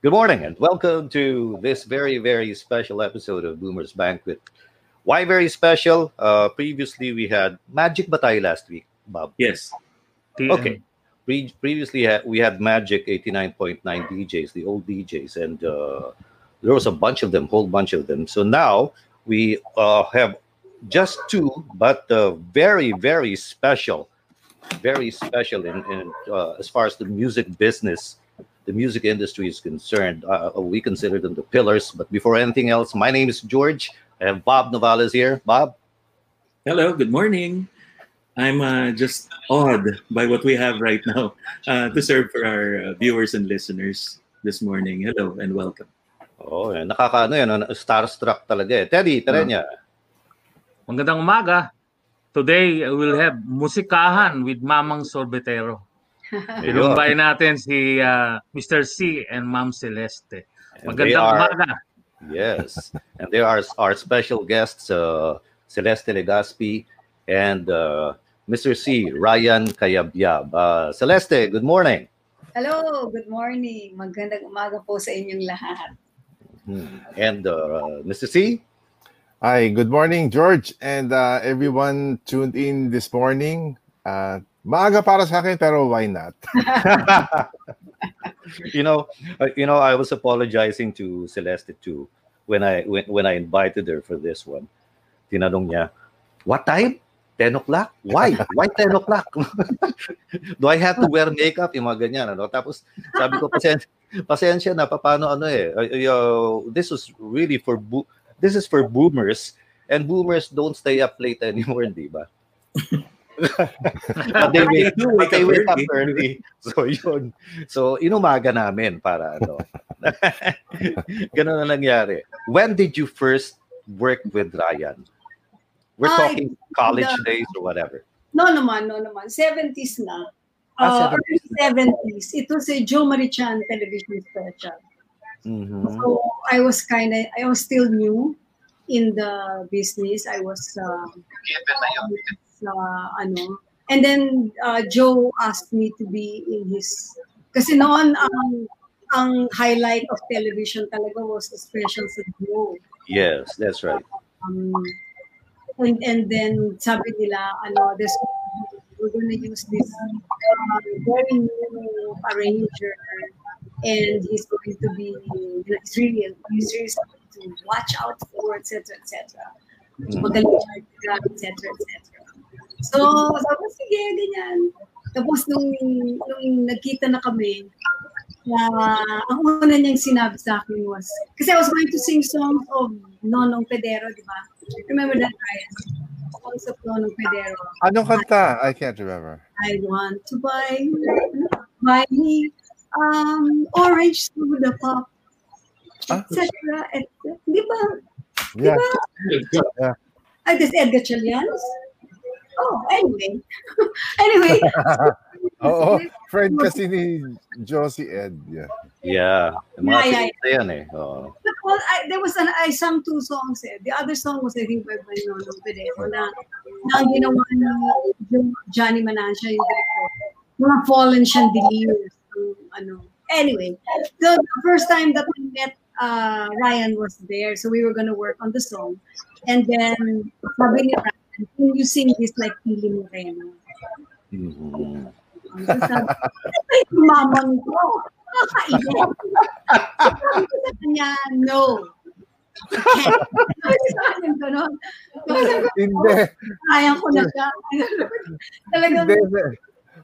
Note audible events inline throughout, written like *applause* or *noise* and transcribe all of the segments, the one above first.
Good morning and welcome to this very, very special episode of Boomer's Banquet. Why very special? Uh, previously, we had Magic Batay last week, Bob. Yes. Okay. Pre- previously, we had Magic 89.9 DJs, the old DJs, and uh, there was a bunch of them, whole bunch of them. So now we uh, have just two, but uh, very, very special, very special in, in uh, as far as the music business, the music industry is concerned. Uh, we consider them the pillars. But before anything else, my name is George. I have Bob Novales here. Bob. Hello. Good morning. I'm uh, just awed by what we have right now uh, to serve for our uh, viewers and listeners this morning. Hello and welcome. Oh, nakakaano yan, ano, starstruck talaga eh. Teddy, Terenya. Magandang umaga. Today, we'll have musikahan with Mamang Sorbetero. *laughs* Ayun. Ilumbay natin si uh, Mr. C and Ma'am Celeste. And they Magandang are- umaga. Yes. and there are our special guests, uh, Celeste Legaspi and uh, Mr. C, Ryan Kayabyab. Uh, Celeste, good morning. Hello, good morning. Magandang umaga po sa inyong lahat. Hmm. And uh, Mr. C, Hi, good morning, George, and uh, everyone tuned in this morning. Maaga para sa akin, pero why not? *laughs* you know, uh, you know, I was apologizing to Celeste too when I when, when I invited her for this one. Tinanong niya, what time? 10 o'clock? Why? Why 10 o'clock? *laughs* Do I have to wear makeup? Yung mga ganyan, ano? Tapos sabi ko, pasensya, pasensya na, paano ano eh. Uh, this was really for, bo- this is for boomers. And boomers don't stay up late anymore, *laughs* di ba? But they wake, They do but wake they up wake up early. early. *laughs* So yun. So inumaga namin para ano. *laughs* Ganun na nangyari. When did you first work with Ryan? We're Ay, talking college the- days or whatever. No naman, no naman. 70s na. Ah, Uh, early 70s. Ito si Joe Marichan television special. Mhm. So I was kind of, I was still new in the business. I was, uh, I was, uh, ano, and then uh, Joe asked me to be in his, kasi noon ang ang highlight of television talaga was the special sa Joe. Yes, that's right. um, and, and then sabi nila, ano, this, we're gonna use this uh, very new arranger and he's going to be, you know, he's really, he's really to watch out for, etc., etc. Etc., etc. So, sabi sige, ganyan. Tapos nung, nung nagkita na kami, na ang una niyang sinabi sa akin was, kasi I was going to sing songs of Nonong Pedero, di ba? Remember that, Ryan? Songs of Nonong Pedero. Anong kanta? I can't remember. I want to buy, buy me um, orange soda pop, Ah. etc. Et, di ba? Yeah. Ay, this Edgar Chalians? Oh, anyway. *laughs* anyway. *laughs* Oo, friend kasi ni Josie Ed. Yeah. Yeah. Yung mga Yeah, yeah, sikat na yan eh. Oo. Well, I, there was an, I sang two songs eh. The other song was I think by by Nono Pedero na, na ang ginawa ni yung Johnny Manansha, yung director. Mga fallen chandeliers. yung ano. Anyway, so the first time that we met uh, Ryan was there, so we were gonna work on the song. And then, sabi ni Ryan, can you sing this like Pili Moreno? Mhm. Um, so sabi, ay, mamang ko. Nakakaiyak. Sabi ko sa kanya, no. Sabi sa kanya, gano'n. Sabi ko, Hindi. kaya ko na siya. Talagang, Hindi.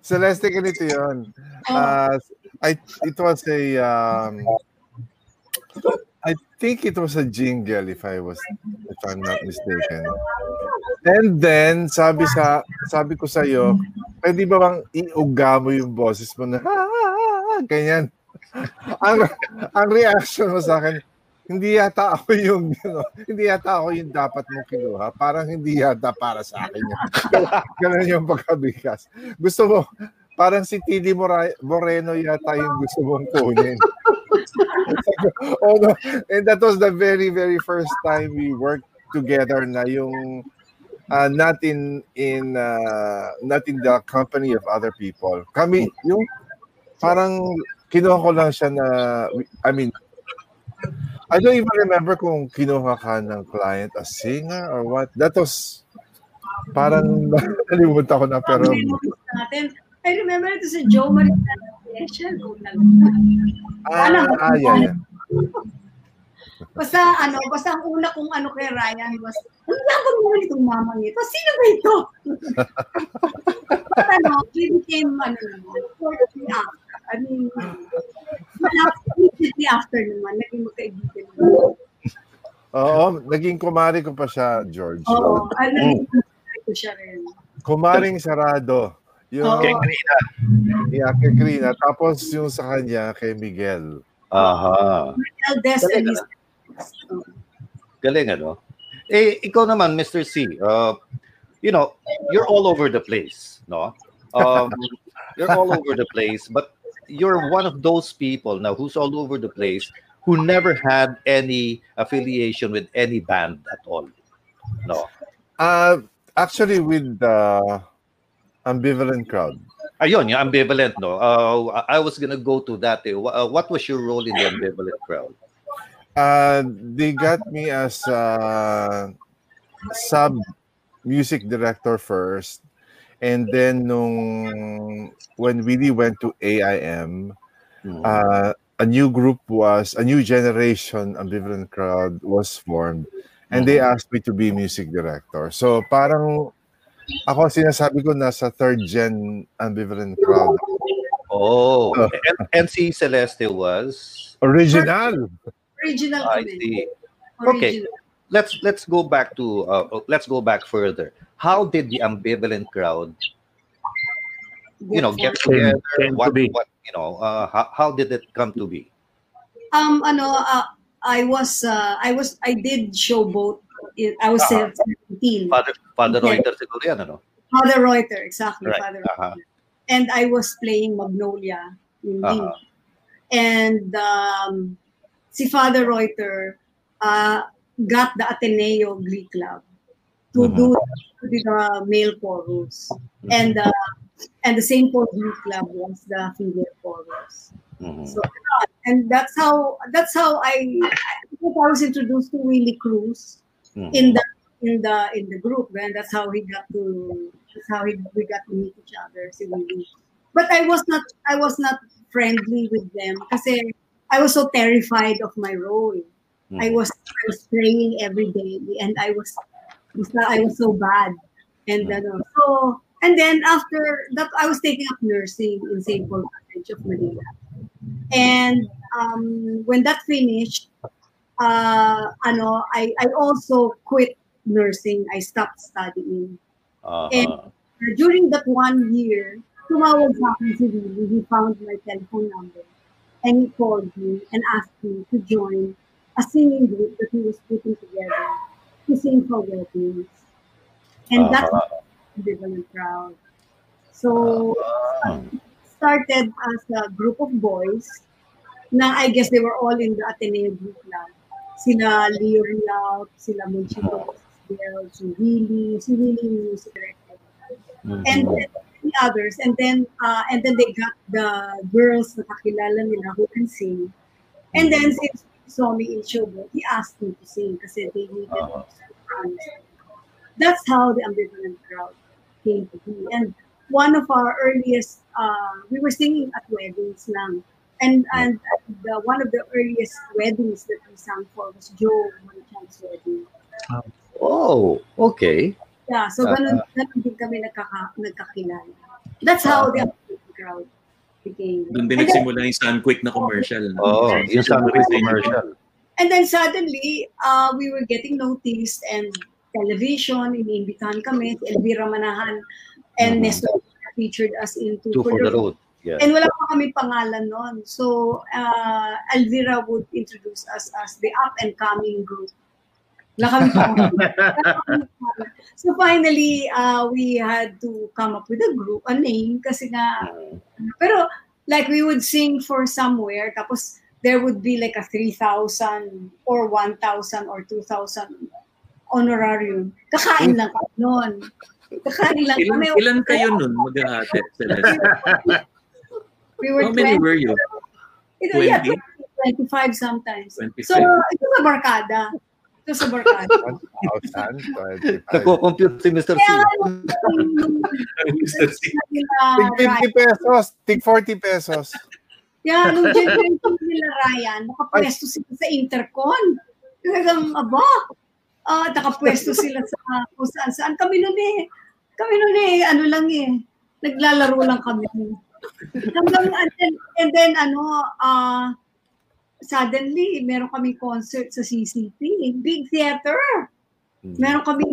Celeste, ganito yun. oh, Uh, I, it was a, um, I think it was a jingle if I was, if I'm not mistaken. And then, sabi sa, sabi ko sa iyo, pwede ba bang iuga mo yung boses mo na, ganyan. *laughs* ang, ang reaction mo sa akin, hindi yata ako yung, you know, hindi yata ako yung dapat mong kinuha. Parang hindi yata para sa akin yun. *laughs* Ganun yung pagkabigas. Gusto mo, parang si Tili Moreno yata yung gusto mong kunin. Oh no. And that was the very, very first time we worked together na yung uh, not in in uh, not in the company of other people. Kami yung parang kinuha ko lang siya na, I mean, I don't even remember kung kinuha ka ng client a singer or what. That was, parang *laughs* nalimutan ko na pero, natin. I remember ito si Joe Marita Special. ah, ah, yeah, yeah. *laughs* Basta ano, basta ang una kong ano kay Ryan was, ang yabang naman itong mamang ito. Sino ba ito? *laughs* But ano, he became ano naman, shortly after. I mean, immediately after naman, naging magkaibigan naman. Oo, naging kumari ko pa siya, George. Oo, ano, naging ko siya rin. Kumaring sarado. Yung Oo. Kay Karina. yeah, kay Krina. Tapos yung sa kanya, kay Miguel. Aha. Eldest and his Galing, ano? Eh, ikaw naman, Mr. C, uh, you know, you're all over the place, no? Um, *laughs* you're all over the place, but you're one of those people now who's all over the place who never had any affiliation with any band at all. No. Uh, actually, with the ambivalent crowd. Ayun, yung ambivalent, no? Uh, I was gonna go to that. Eh. Uh, What was your role in the ambivalent crowd? Uh, they got me as a sub music director first. And then nung when Willie went to AIM, Hmm. uh, a new group was a new generation ambivalent crowd was formed and they asked me to be music director. So parang ako sinasabi ko nasa third gen ambivalent crowd. Oh, Oh. and, and si Celeste was. Original. original I see. Original. Okay. Let's let's go back to uh, let's go back further. How did the ambivalent crowd, you know, get together? came to What be. what you know? Uh, how, how did it come to be? Um, ano, uh, I was, uh, I was, I did show both. I was Ah. 17. Father Father Okay. Reuter siguro yan, ano? Father Reuter, exactly. Right. Father Uh-huh. Reuter. And I was playing Magnolia in Uh-huh. And um, si Father Reuter uh, got the Ateneo Glee Club to Mhm. do the male chorus. Mm-hmm. And uh, and the St. Paul Glee Club was the female chorus. Mhm. So and that's how that's how I I was introduced to Willie Cruz Mhm. in the in the in the group and that's how he got to that's how he, we got to meet each other si Willie. But I was not I was not friendly with them kasi I was so terrified of my role. I Mhm. was I was praying every day and I was I was so bad. And Mm. ano, so and then after that I was taking up nursing in St. Paul College of Manila. And um, when that finished, uh, ano, I, I also quit nursing. I stopped studying. Uh-huh. During that one year, tumawag sa akin si Willie. He found my telephone number. And he called me and asked me to join a singing group that he was putting together to sing for weddings. And that's Uh-huh. ambivalent crowd. So, Uh-huh. started as a group of boys Now I guess they were all in the Ateneo group lang. Sila Leo Rialp, sila Monchito Bell, si Willie, si Willie music director. Mhm. And then the others. And then uh, and then they got the girls na kakilala nila who can sing. And then since he saw me in showbiz, he asked me to sing kasi they needed Uh-huh. uh That's how the ambivalent crowd came to be. And one of our earliest, uh, we were singing at weddings lang. And and the, one of the earliest weddings that we sang for was Joe Manchan's wedding. Oh, okay. Yeah, so ganun, ganun din kami nagkaka, nagkakilala. That's how the ambivalent crowd became. Doon din And then- nagsimula yung Sunquick na commercial. no? Oh, yung sa commercial. And then suddenly, uh, we were getting noticed and television, iniimbitahan kami, si Elvira Manahan and Mhm. Nestor featured us into Two for the road. Yeah. And wala pa kami pangalan noon. So, uh, Elvira would introduce us as the up and coming group. Wala kami *laughs* pangalan. so finally, uh, we had to come up with a group, a name, kasi nga, Mhm. pero like we would sing for somewhere, tapos there would be like a 3,000 or 1,000 or 2,000 honorarium. Kakain lang kami noon. Kakain lang Ilan, kami. ilan kayo nun maghahati? *laughs* We were How many 20, were you? Ito, yeah, 20? 25 sometimes. 25. So, ito sa barkada. Ito sa barkada. 1,000, 25. Nagko-compute si Mr. C. *laughs* Mr. C. Tig 50 pesos, tig 40 pesos. Yeah, nung generation nila Ryan, nakapwesto sila sa intercon. Talagang, aba, ah, nakapwesto sila sa kung saan saan. Kami nun eh, kami nun eh, ano lang eh, naglalaro lang kami. Hanggang, and then, and then ano, ah, suddenly, meron kami concert sa CCP, big theater. Meron kami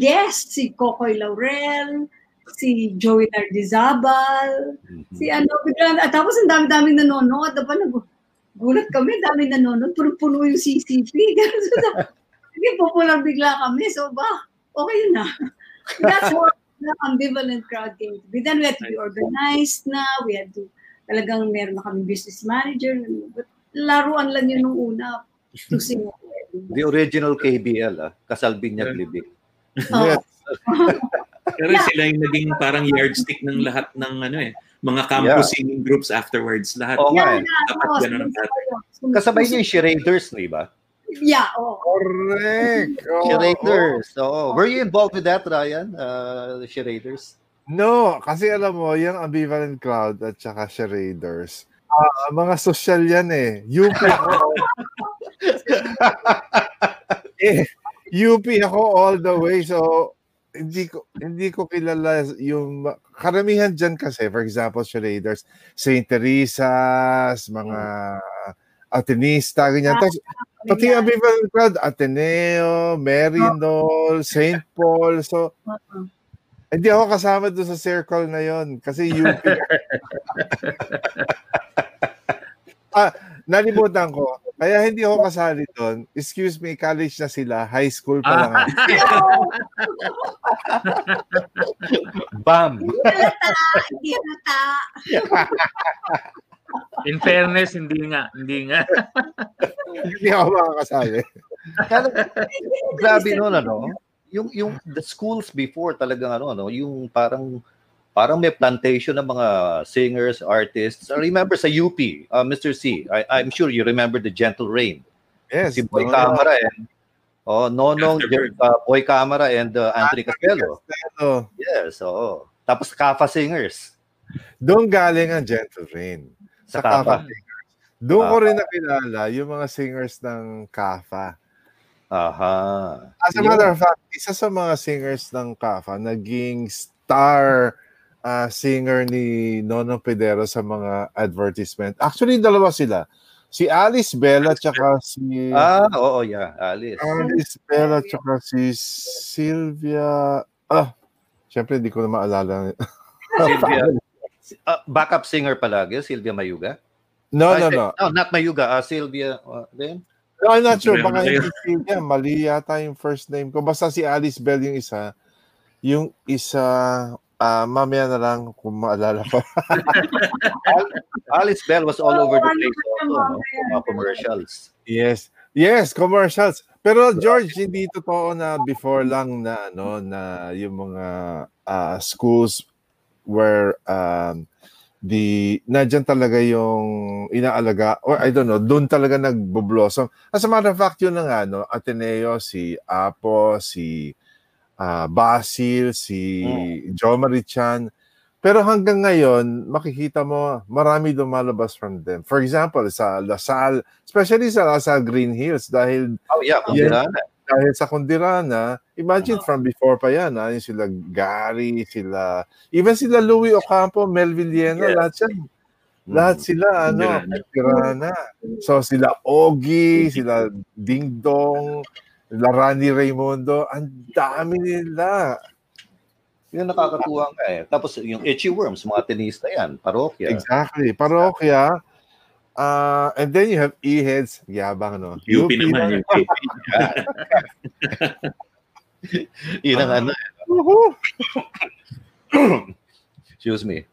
guest, si Kokoy Laurel, si Joey Nardizabal, Mhm. Si ano, bigla, at tapos ang dami-dami nanonood. Diba, nagulat kami, dami nanonood. Puno-puno yung CCP. *laughs* Ganun sa Hindi, popular bigla kami. So, ba, okay na. That's what the ambivalent crowd be. Then we had to be organized na. We had to, talagang meron na kami business manager. But laruan lang yun nung una to sing. The original KBL, ah, Kasalbinyag Libing. Oo. Yes. *laughs* Pero sila yung naging parang yardstick ng lahat ng ano eh, mga campus singing groups afterwards. Lahat. Nga Yeah, eh. yeah, Dapat oo, ganun ang Kasabay niya yung Charaders, di ba? Yeah, oo. Correct. *laughs* Oo, Charaders. Oo. Were you involved with that, Ryan? Uh, the Charaders? No, kasi alam mo, yung ambivalent crowd at saka charaders, ah, mga social yan eh. UP *laughs* ako. eh, UP ako all the way. So, hindi ko hindi ko kilala yung karamihan diyan kasi for example charaders St. Teresa's mga Atenista ganyan tapos pati yung ambivalent crowd Ateneo Marynol St. Paul so Oo. hindi ako kasama doon sa circle na yon kasi UP. *laughs* ah, nalimutan ko. Kaya hindi ako kasali doon. Excuse me, college na sila. High school pa lang. Bam! Hindi halata. *laughs* In fairness, hindi nga, hindi nga. hindi ako makakasali. Kaya, *laughs* grabe nun, ano? Yung, yung the schools before talagang ano, ano, yung parang parang may plantation ng mga singers, artists. I remember sa UP, uh, Mr. C, I, I'm sure you remember the Gentle Rain. Yes. Si Boy no, Camara and oh, Nonong, uh, Boy Camara and uh, Anthony Castello. no. Yes, oo. Tapos Kafa Singers Doon galing ang Gentle Rain. Sa Sa Kafa. Kafa. Doon ko rin nakilala yung mga singers ng Kafa. Aha. As a matter of fact, isa sa mga singers ng Kafa, naging star ah, singer ni Nono Pedero sa mga advertisement. Actually, dalawa sila. Si Alice Bella tsaka si Ah, oo, yeah, Alice. Alice Bella tsaka si Sylvia ah syempre hindi ko na maalala. Sylvia. *laughs* Uh, backup singer palagi, Sylvia Mayuga. no, Ah, no, no. No, not Mayuga, uh, Sylvia. Uh, then? No, I'm not sure. Baka hindi Sylvia. Mali yata yung first name ko. Basta si Alice Bell yung isa. Yung isa, ah mamaya na lang kung maalala ko. *laughs* Alice Bell was all over the Oo, place ano also, no? commercials. yes. Yes, commercials. Pero George, hindi totoo na before lang na ano na yung mga ah, schools where um, the nandiyan talaga yung inaalaga or I don't know, doon talaga nagbo-blossom. As a matter of fact, yun na nga, no, Ateneo, si Apo, si ah, Basil, si Jo Marichan. Pero hanggang ngayon, makikita mo, marami lumalabas from them. For example, sa Lasal, especially sa Lasal Green Hills, dahil Oh, yeah, Kundirana. Dahil sa Kundirana, imagine from before pa yan, ha, yung sila Gary, sila, even sila Louis Ocampo, Mel Villena, Yes. lahat yan. Mm. Lahat sila, ano, Kundirana. So sila Ogie, sila Ding Dong, sila Rani Raimundo, ang dami nila. Yun nakakatuwa nga eh. Tapos yung Itchy Worms, mga tenista yan, parokya. Exactly. Parokya. Uh, and then you have E-heads. Yabang, no? UP naman. UP. Yun ang ano. Excuse me.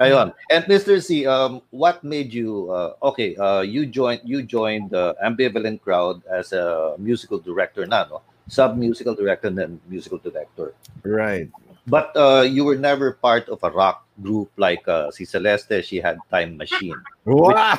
Ayun. And Mr. C, um, what made you uh, okay? Uh, you joined you joined the ambivalent crowd as a musical director na, no? Sub musical director and then musical director. Right. But uh, you were never part of a rock group like uh, si Celeste. She had Time Machine. Wow!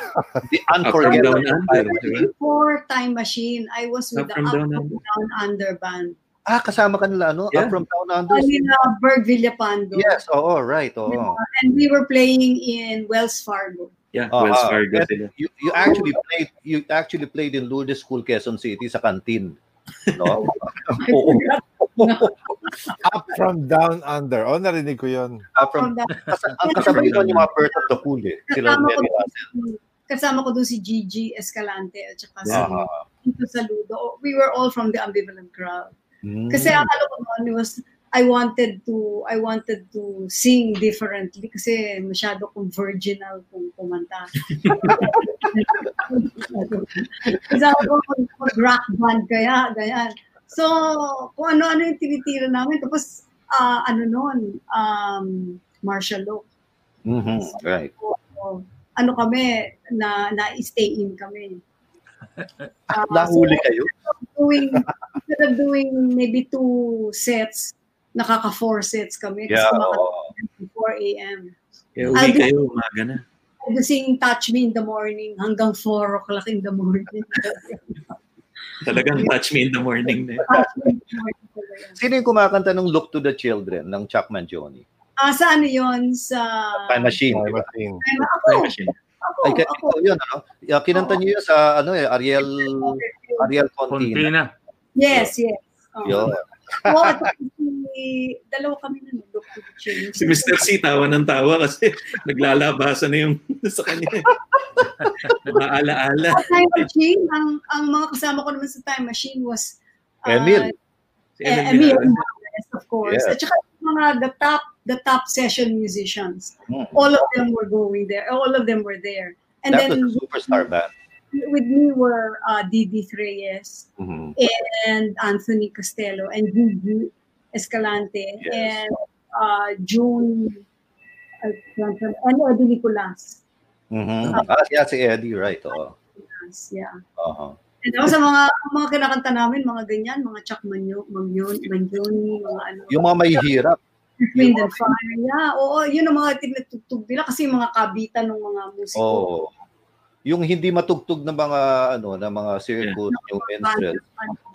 The Up unforgettable. down under, di? Before Time Machine, I was with Up the from Up Down from Under. Down Under band. Ah, kasama ka nila, no? Yeah. Up from Down Under. Kanina, Berg Villapando. Yes, oo, right, oo. And we were playing in Wells Fargo. Yeah, Ah, Wells ah, Fargo yes. You, you actually played you actually played in Lourdes School, Quezon City sa canteen. No? *laughs* Oo. *laughs* Up from down under. Oh, narinig ko yun. Up from, kas- ang kasabay doon yung mga Birth of the Pool eh. Sila kasama ko, si- kasama ko doon si Gigi Escalante at saka si Ah, Tito Saludo. We were all from the ambivalent crowd. mm. Kasi ang ano ko noon was I wanted to I wanted to sing differently kasi masyado kong virginal kung kumanta. kasi ako kung rock band kaya, ganyan. So, kung ano-ano yung tinitira namin. Tapos, ah, ano noon, um, martial law. Mhm, right. So, ano kami, na, na-stay in kami. Ah, *laughs* Nahuli kayo? doing instead of doing maybe two sets, nakaka four sets kami. Yeah, oo. kami 4 a.m. Kaya uwi I'll kayo, umaga na. I'll Touch Me in the morning hanggang 4 o'clock in the morning. *laughs* Talagang touch me in the morning na. Touch Me in the morning talaga. Sino yung kumakanta ng Look to the Children ng Chuck Mangione? Ah, sa ano yun? Sa... Time Machine, Time di ba? machine. Ako, Time machine. ako, Ay, kaya ako. yun, ano? Yeah, kinanta niyo yun sa, ano eh, Ariel, Ariel Contina. Contina. Yes, yes. Oh. Yun. Oo, *laughs* at si, dalawa kami na look to the change. Si Mr. C, tawa ng tawa kasi *laughs* naglalabasa na yung *laughs* sa kanya. Mga ala-ala. Sa time machine, ang ang mga kasama ko naman sa time machine was uh, Emil. Si Eh, Emil Emil Miranda. Morales, of course. Yeah. At saka yung mga the top the top session musicians. Hmm. All of them were going there. All of them were there. And That then was a superstar band. With me were uh, Didi Reyes Mhm. and Anthony Costello and Gigi Escalante Yes. and uh, June uh, and Eddie Nicolas. Mhm. Ah, yeah, si Eddie, right. Oo. Yeah. Uh-huh. And ako sa mga mga kinakanta namin, mga ganyan, mga Chuck Manyo, Manyon, Manjoni, mga ano. Yung mga may hirap. Wind and Fire. Yeah, oo, yun ang mga tinatugtog nila kasi yung mga kabitan ng mga musiko. Oo. Yung hindi matugtog ng mga ano, ng mga circus, yung minstrel,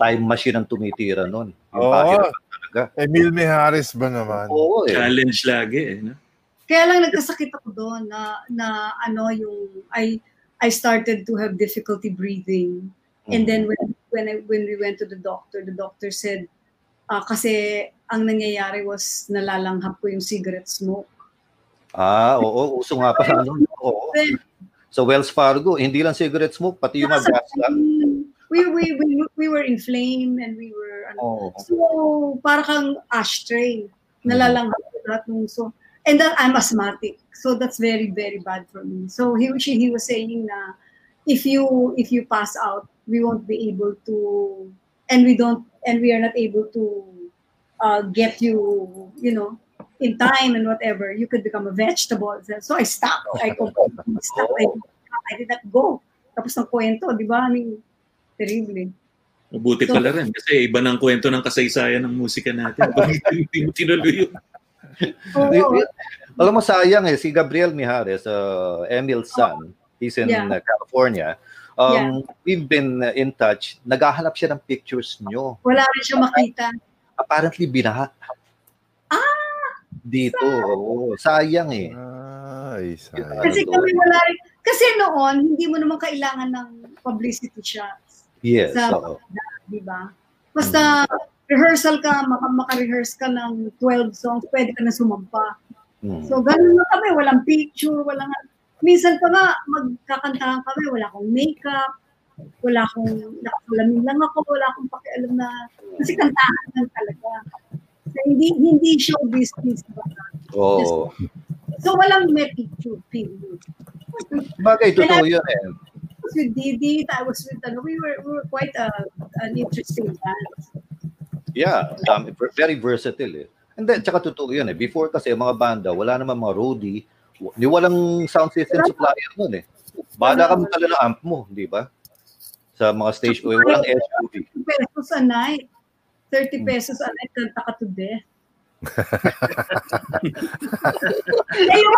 time machine ang tumitira noon. Yung pahirapan talaga. Emil Mijares ba naman? Oo eh. Challenge lagi eh. No? Kaya lang nagkasakit ako doon na na ano yung I I started to have difficulty breathing. And then when when I, when we went to the doctor, the doctor said ah, kasi ang nangyayari was nalalanghap ko yung cigarette smoke. Ah, oo, uso nga pa sa ano. Oo. Sa Wells Fargo, hindi lang cigarette smoke, pati yung mga gas lang. we, we, we, we were inflamed and we were ano, Oo. So, para kang ashtray. Nalalanghap ko lahat so. And then I'm asthmatic. So that's very, very bad for me. So he, she, he was saying na if you if you pass out, we won't be able to and we don't and we are not able to uh, get you, you know, in time and whatever, you could become a vegetable. So I stopped. I completely stopped. I, I did not go. Tapos ng kwento, di ba? I mean, terrible. Mabuti So- pala rin kasi iba ng kwento ng kasaysayan ng musika natin. Pag *laughs* hindi mo tinuloy yun. Alam mo, sayang eh, si Gabriel Mijares, uh, Emil's son, he's in Yeah. uh, California. Um, We've been uh, in touch. Naghahanap siya ng pictures nyo. Wala rin siya makita. Apparently, binaha. Dito, oo. Sayang eh. Ay, sayang. Kasi kami wala rin. Kasi noon, hindi mo naman kailangan ng publicity shots. Yes, Sa- oo. Di ba? Basta rehearsal ka, maka, maka-rehearse ka ng 12 songs, pwede ka na sumampa. Mm. So, ganun lang kami. Walang picture, walang... Minsan pa nga, magkakantahan kami, wala akong makeup, wala akong, nakasalamin lang ako, wala akong pakialam na, kasi kantahan lang talaga. So, hindi, hindi show business. Ba? Oo. So, walang may picture, period. Bagay, totoo yun eh. I was with Didi, I was with, ano, we were, we were quite a, an interesting band. Yeah, um, very versatile eh. And then, tsaka totoo yun eh. Before kasi, mga banda, wala naman mga roadie, di walang sound system supplier nun eh. Bala ka magdala ng amp mo, di ba? Sa mga stage, o walang SUV. 30 pesos a night. 30 pesos a night, kanta ka to death. *laughs* Eh, yung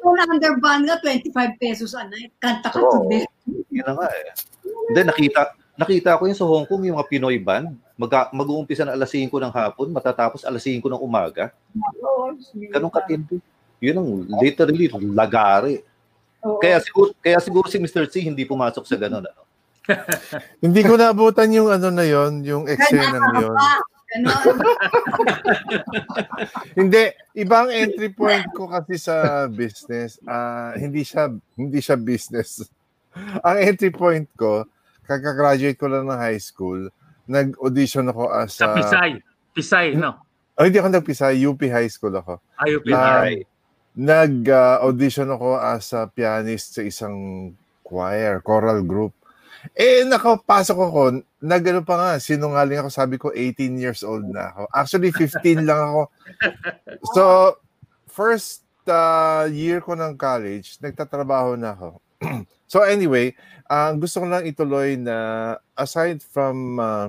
mga underband nga, 25 pesos a night. Kanta ka Oo. today. Yun na nga eh. Then nakita, nakita ko yung sa Hong Kong, yung mga Pinoy band, mag, mag-uumpisa na alas 5 ng hapon, matatapos alas 5 ng umaga. Ganong katindi. Yun ang literally lagari. Oo. Kaya siguro, kaya siguro si Mr. C hindi pumasok sa ganun. Ano? *laughs* Hindi ko naabutan yung ano na yon, yung eksena na yon. Hindi, ibang entry point ko kasi sa business. Ah, hindi siya hindi siya business. *laughs* Ang entry point ko, kaka-graduate ko lang ng high school, nag-audition ako as Sa a- Pisay. Pisay, no? Oh, hindi ako nagpisay, UP High School ako. Ah, Pisay. Nag-audition ako as a pianist sa isang choir, choral group. Eh, nakapasok ako, nagano pa nga, sinungaling ako, sabi ko 18 years old na ako. Actually, 15 lang ako. So, first uh, year ko ng college, nagtatrabaho na ako. *clears throat* so anyway, ang gusto ko lang ituloy na aside from uh,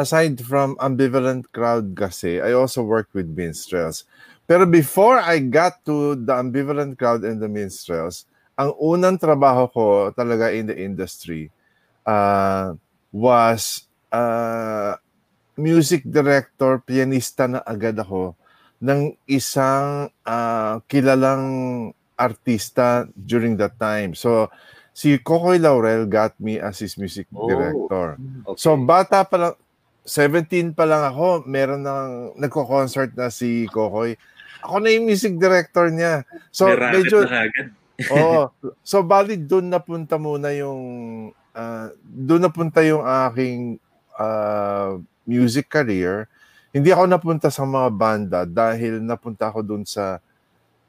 aside from ambivalent crowd kasi, I also work with minstrels. Pero before I got to the ambivalent crowd and the minstrels, ang unang trabaho ko talaga in the industry uh, was uh, music director, pianista na agad ako ng isang uh, kilalang artista during that time. So, si Kokoy Laurel got me as his music Oh. director. Okay. So bata pa lang 17 pa lang ako, meron nang nagko-concert na si Kokoy. Ako na yung music director niya. So May racket medyo na agad. Oo. *laughs* So bali doon napunta muna yung ah, doon napunta yung aking ah, music career. Hindi ako napunta sa mga banda dahil napunta ako doon sa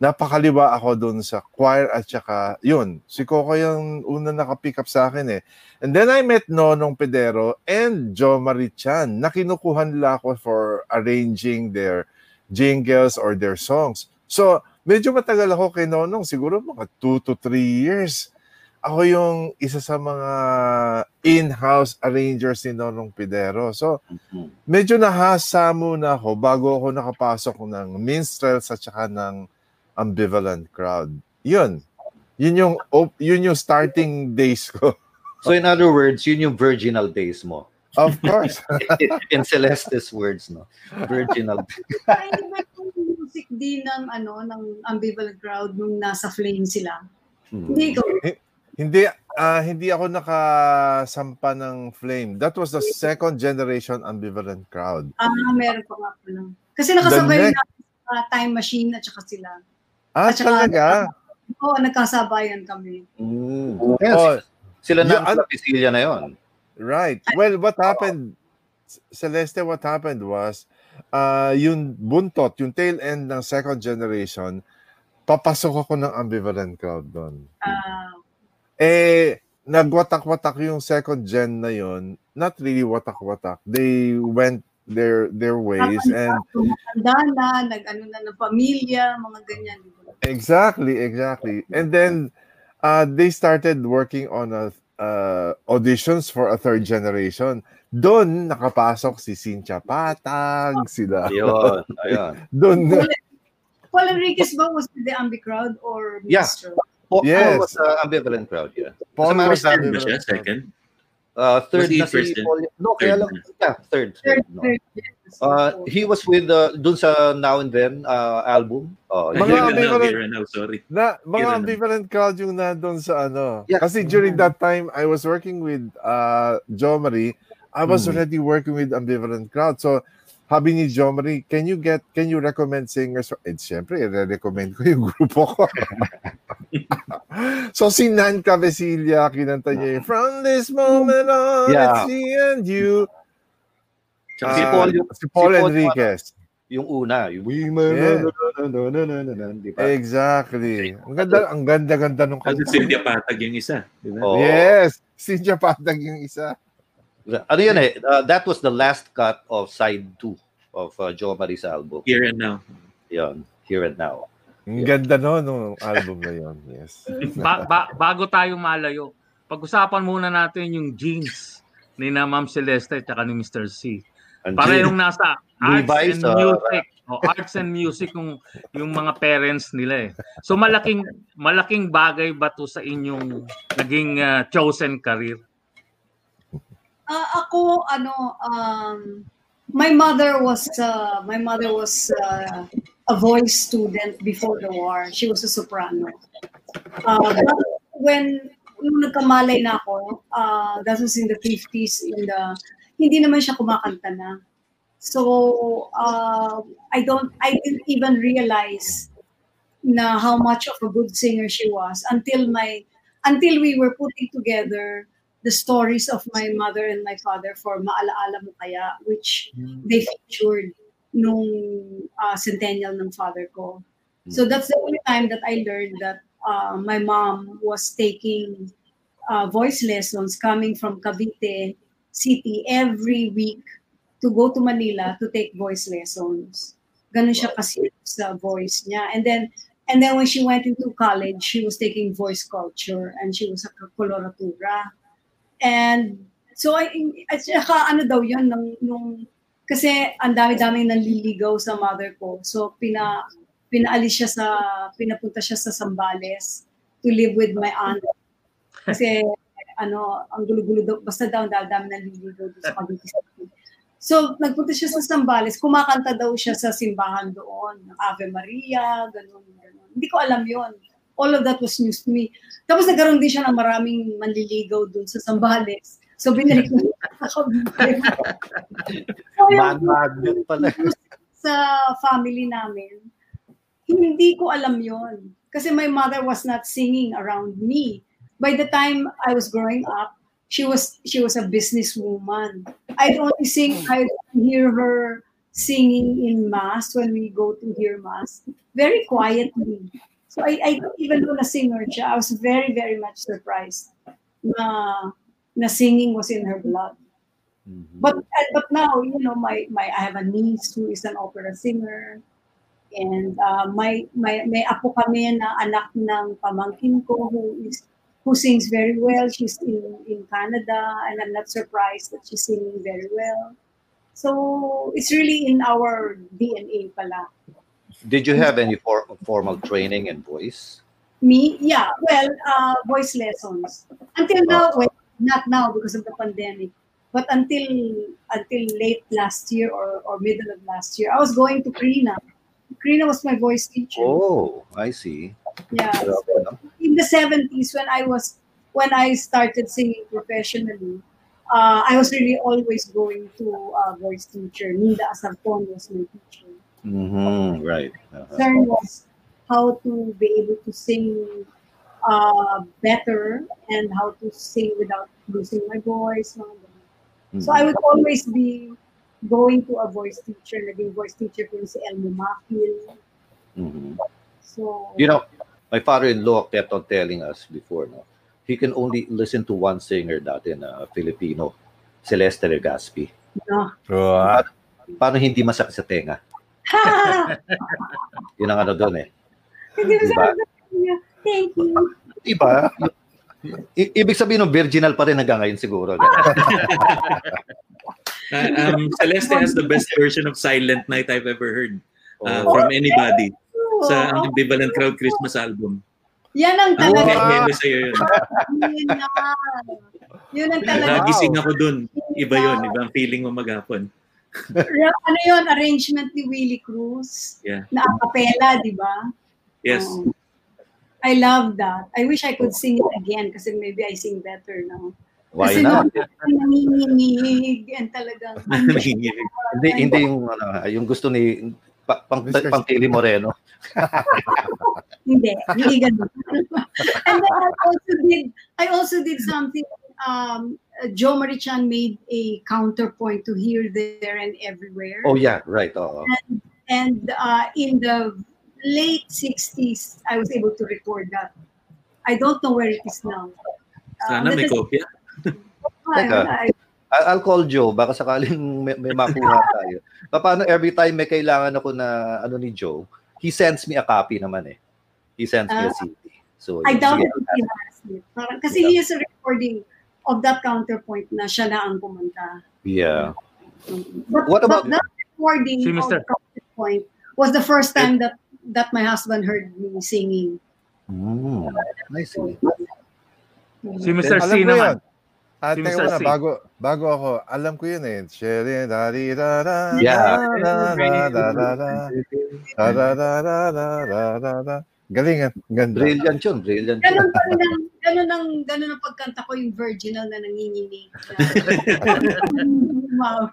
napakaliwa ako doon sa choir at saka yun. Si Coco yung una nakapick up sa akin eh. And then I met Nonong Pedero and Joe Marichan na kinukuhan nila ako for arranging their jingles or their songs. So, medyo matagal ako kay Nonong, siguro mga 2 to 3 years. Ako yung isa sa mga in-house arrangers ni Nonong Pedero. So, Mhm. medyo nahasa muna ako bago ako nakapasok ng minstrels at saka ng ambivalent crowd. Yun. Yun yung, op- yun yung starting days ko. So in other words, yun yung virginal days mo. Of course. *laughs* In Celeste's words, no? Virginal. *laughs* Music din ng, ano, ng ambivalent crowd nung nasa flame sila? Hmm. Hindi ko. hindi ah, hindi ako nakasampa ng flame. That was the second generation ambivalent crowd. Ah, meron pa nga pala. Kasi nakasabay na sa time machine at saka sila. Ah, At saka- talaga? Oo, nagkasabayan kami. Mm. Kaya Oh, sila na ang Pisilla na yon. right. Well, what happened, Celeste, what happened was, uh, yung buntot, yung tail end ng second generation, papasok ako ng ambivalent crowd doon. Ah, Eh, nagwatak-watak yung second gen na yon. Not really watak-watak. They went their their ways and tumatanda na, nag-ano na ng pamilya, mga ganyan. exactly, exactly. And then uh, they started working on a uh, auditions for a third generation. Doon nakapasok si Cynthia Patag, sila. Ayun, *laughs* ayun. Doon Paul Enriquez ba was with the ambi crowd or Yeah. Mr. Paul, Yes. Paul was uh, ambivalent crowd, yeah. Paul mga was ba ambivalent siya? crowd. Second? Uh, third Was he na si? Paul. No, kaya lang, yeah, third. Third, third, no. third, yes. Uh, he was with uh, dun sa Now and Then uh, album. Uh, Mga Here now, ambivalent- here and now, sorry. Na, mga na. ambivalent crowd yung nandun sa ano. Yeah. Kasi during that time, I was working with uh, Jo Marie. I was Mm. already working with ambivalent crowd. So, habi ni Jo Marie, can you get, can you recommend singers? Eh, siyempre, i-recommend ko yung *laughs* grupo ko. so, si Nan Cabecilla, kinanta niya yung, From this moment on, Yeah. it's me and you. Tsaka Si Paul yung- si Paul si Paul Enriquez. yung una. Yung, We Yeah. Exactly. Ang ganda, ang ganda-ganda nung Kasi kanta. Cynthia Patag yung isa. Di ba? Oo. Yes. Cynthia Patag yung isa. Ano yun eh, uh, that was the last cut of side 2 of uh, Joe Marie's album. Here and now. Yun, Here and Now. Ang ganda no nung album na yon. Yes. *laughs* Ba- ba- bago tayo malayo, pag-usapan muna natin yung jeans ni na Ma'am Celeste at ni Mr. C. And Parehong nasa arts Levi's, and uh, music. O, arts and music yung, yung mga parents nila eh. So malaking malaking bagay ba to sa inyong naging uh, chosen career? Ah, ako ano um my mother was uh, my mother was uh, a voice student before the war. She was a soprano. Uh, but when nung nagkamalay na ako, uh, that was in the 50s in the hindi naman siya kumakanta na. So uh, I don't I didn't even realize na how much of a good singer she was until my until we were putting together the stories of my mother and my father for Maalaala Mo Kaya, which they featured nung uh, centennial ng father ko. So that's the only time that I learned that uh, my mom was taking uh, voice lessons coming from Cavite City every week to go to Manila to take voice lessons. Ganun siya kasi sa voice niya. And then and then when she went into college, she was taking voice culture and she was a coloratura. And so, I, at saka ano daw yun, nung, nung, kasi ang dami-daming nanliligaw sa mother ko. So, pina, pinaalis siya sa, pinapunta siya sa Sambales to live with my aunt. Kasi, ano, ang gulo-gulo daw, basta daw ang dami nanliligaw sa Cavite. So, nagpunta siya sa Sambales, kumakanta daw siya sa simbahan doon, ng Ave Maria, ganun, ganun. Hindi ko alam yon all of that was news to me. Tapos nagkaroon din siya ng maraming manliligaw dun sa Sambales. So binalik ko so, Man magnet pala. sa family namin, hindi ko alam yon Kasi my mother was not singing around me. By the time I was growing up, she was she was a businesswoman. I'd only sing, I'd hear her singing in mass when we go to hear mass, very quietly. So I, I didn't even know na singer siya. I was very, very much surprised na, na singing was in her blood. Mhm. But but now, you know, my, my I have a niece who is an opera singer. And uh, my, my, may apo kami na anak ng pamangkin ko who is who sings very well. She's in, in Canada and I'm not surprised that she's singing very well. So it's really in our DNA pala. Did you have any for, formal training in voice? Me, yeah. Well, uh, voice lessons. Until now, well, not now because of the pandemic, but until until late last year or, or middle of last year, I was going to Krina. Krina was my voice teacher. Oh, I see. yeah. No? In the seventies, when I was when I started singing professionally, uh, I was really always going to a voice teacher. Ninda Asarpon was my teacher. Mhm, Right. Uh-huh. concern was how to be able to sing uh, better and how to sing without losing my voice. mga ganun. So I would always be going to a voice teacher, naging voice teacher ko si Elmo Makil. Mhm. So, You know, my father-in-law kept on telling us before, no, he can only listen to one singer dati na Filipino, Celeste Legaspi. no. Wow. Paano hindi masakit sa tenga? *laughs* Yun ang ano doon eh. Diba? thank you. Diba? I- ibig sabihin ng virginal pa rin hanggang ngayon siguro. Uh, *laughs* um, Celeste has the best version of Silent Night I've ever heard uh, Oh. from anybody sa Oo. ang Ambivalent Crowd Christmas album. Yan ang talaga. Wow. meme sa'yo yun. Yun ang talaga. Nagising ako dun. Iba yun. Iba ang feeling mo maghapon. Ra- *laughs* ano yun, arrangement ni Willie Cruz. Yeah. Na a cappella, di ba? Yes. Oo. I love that. I wish I could sing it again kasi maybe I sing better now. Why kasi not? nung nanginginig and talagang *laughs* Hindi, hindi yung, ano, yung gusto ni pa, pang, pang Pili Moreno. *laughs* hindi, hindi ganun. and then I also did I also did something um uh, Joe Marichan made a counterpoint to here there and everywhere. Oh yeah, right. Oo. And uh, in the late 60s, I was able to record that. I don't know where it is now. Sana may that is- kopya. *laughs* Teka. I- I- I'll call Joe, baka sakaling *laughs* may, may makuha *laughs* tayo. Paano every time may kailangan ako na ano ni Joe, he sends me a copy naman eh. He sends me a Ah. CD. So, I doubt sige. if he has it. Parang, kasi he has a recording of that counterpoint na siya na ang kumanta. Yeah. But, What about- but that recording Si of Mr. Profit Point was the first time that that my husband heard me singing. Mm, I see. Si Mr. Alam C ko naman. yun. Ah, Si teka Mr. muna, C. bago, bago ako, alam ko yun eh. Shere, da, di, da, da, Yeah. da, da, da, da, da, da, da, da, da, da, da, da, da, da. Galing ah, ganda. Brilliant yun, brilliant yun. Ganun pa rin ang, ganun ang, ganun ang pagkanta ko yung virginal na nanginginig. *laughs* wow.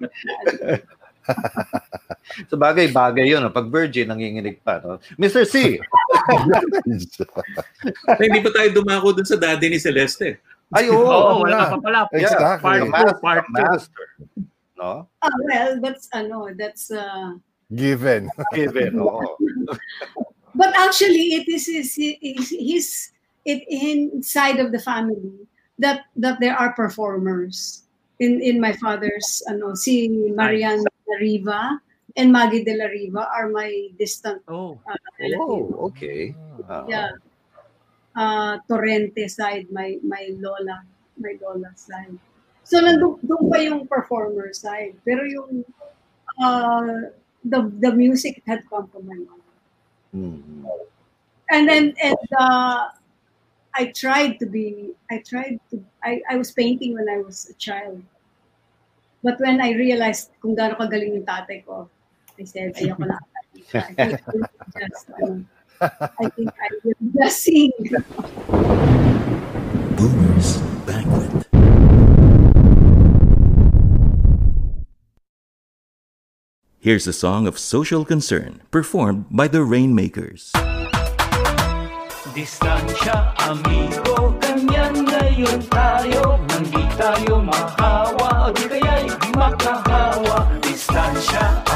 Sa bagay, bagay yun. no? Pag virgin, nanginginig pa. No? Mr. C! Ay, *laughs* hindi pa tayo dumako dun sa daddy ni Celeste. Ay, Oo, *laughs* oo. oh, wala. pa pala. Yeah, Exactly. Part the two, master, part the two. master. No? Ah, well, that's, ano, that's, uh, Given. Given, oo. But actually, it is his, his, his it inside of the family that that there are performers in in my father's ano si Marian de la Riva and Maggie de la Riva are my distant Oh, uh. Oh, okay. Ah. Yeah. Uh, Torrente side, my my lola, my lola side. So nandun doon pa yung performer side. Pero yung uh, the the music had come from my mom. Mhm. and then and uh, I tried to be I tried to I, I was painting when I was a child. But when I realized kung gaano kagaling yung tatay ko, I said, ayoko na. I think I will just, um, sing. *laughs* Boomers Banquet. Here's a song of social concern performed by the Rainmakers. Distansya, amigo, ganyan ngayon tayo Nang di tayo mahawa, o di kaya'y makahawa Distansya,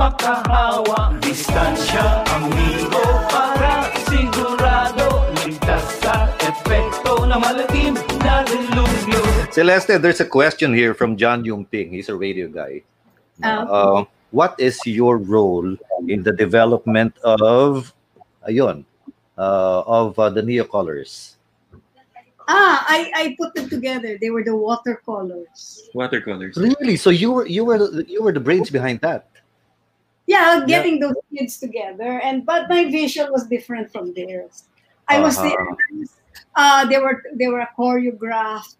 makahawa Distansya, amigo Para sigurado Ligtas sa epekto ng malagim na delubyo Celeste, there's a question here from John Yumping. He's a radio guy. Uh, Uh, what is your role in the development of, ayun, uh, of uh, the neocolors? ah, I, I put them together. They were the watercolors. Watercolors. Really? So you were you were the, you were the brains behind that? Yeah, getting those kids together. And but my vision was different from theirs. I was the Uh-huh. uh they were they were choreographed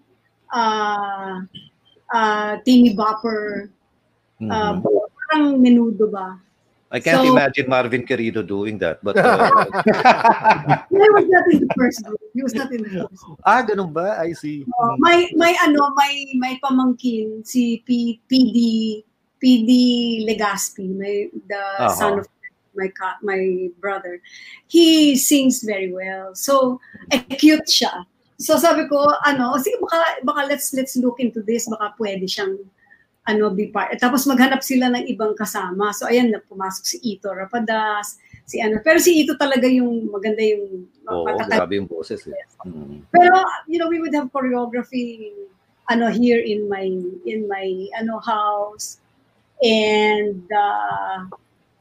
uh uh Timmy Bopper Mhm. uh parang menudo ba I can't so- imagine Marvin Querido doing that. But uh, *laughs* he was not in the first group he was not in the first group ah, ganun ba? I see. Uh, may may ano may may pamangkin si P, PD PD Legaspi may the Uh-huh. son of my my brother. He sings very well. So eh, cute siya. So sabi ko ano sige baka baka let's let's look into this. Baka pwede siyang ano be part. Eh, tapos maghanap sila ng ibang kasama. So ayan na pumasok si Ito Rapadas si ano. Pero si Ito talaga yung maganda yung Oo, matatag- grabe yung boses eh. Mm. pero you know we would have choreography ano here in my in my ano house and uh,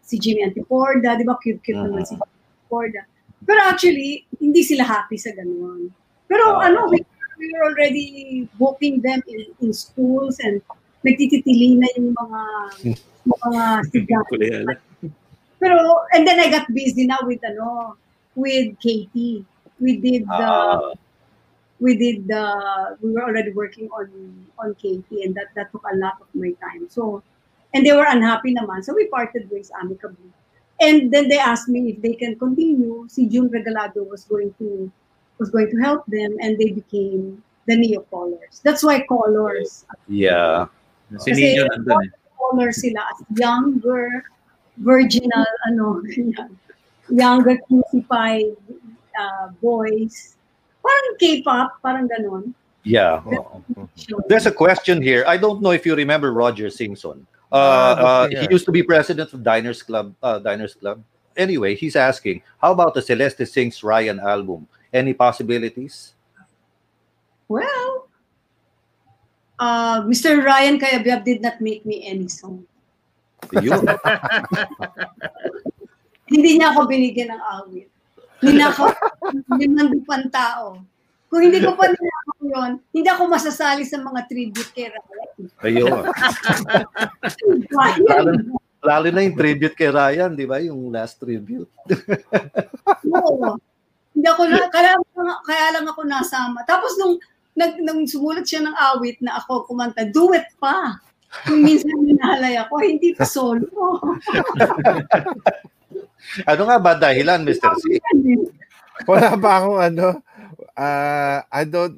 si Jimmy Antiporda, di ba cute cute naman si Jimmy Antiporda. Pero actually hindi sila happy sa ganun. Pero Ah. ano we, we were already booking them in, in schools and nagtititili na yung mga *laughs* mga. Kulayala. Pero and then I got busy now with ano with Katie. We did the Ah, we did the we were already working on on KP and that that took a lot of my time. So and they were unhappy naman. So we parted ways amicably. And then they asked me if they can continue. Si June Regalado was going to was going to help them and they became the Neo Colors. That's why Colors. Yeah. Si Kasi- Nino nandun eh. Colors sila as younger, virginal, *laughs* ano, younger, crucified uh, boys. Parang K-pop, parang ganon. Yeah. So, There's a question here. I don't know if you remember Roger Singson. Uh, uh, he used to be president of Diners Club. Uh, Diners Club. Anyway, he's asking, how about the Celeste Sings Ryan album? Any possibilities? well, uh, Mr. Ryan Kayabyab did not make me any song. Yun. *laughs* Hindi niya ako binigyan ng awit. Ninakaw, *laughs* limang pang tao. Kung hindi ko pa ninakaw yun, hindi ako masasali sa mga tribute kay Ryan. Ayun. Ryan, Lalo na yung tribute kay Ryan, di ba? Yung last tribute. Oo. Hindi ako na, kaya, kaya lang ako nasama. Tapos nung, nag, nung sumulat siya ng awit na ako kumanta, duet pa. Kung minsan minalay ako, hindi pa solo. *laughs* Ano nga ba dahilan, Mr. C? Wala pa akong ano, ah, I don't,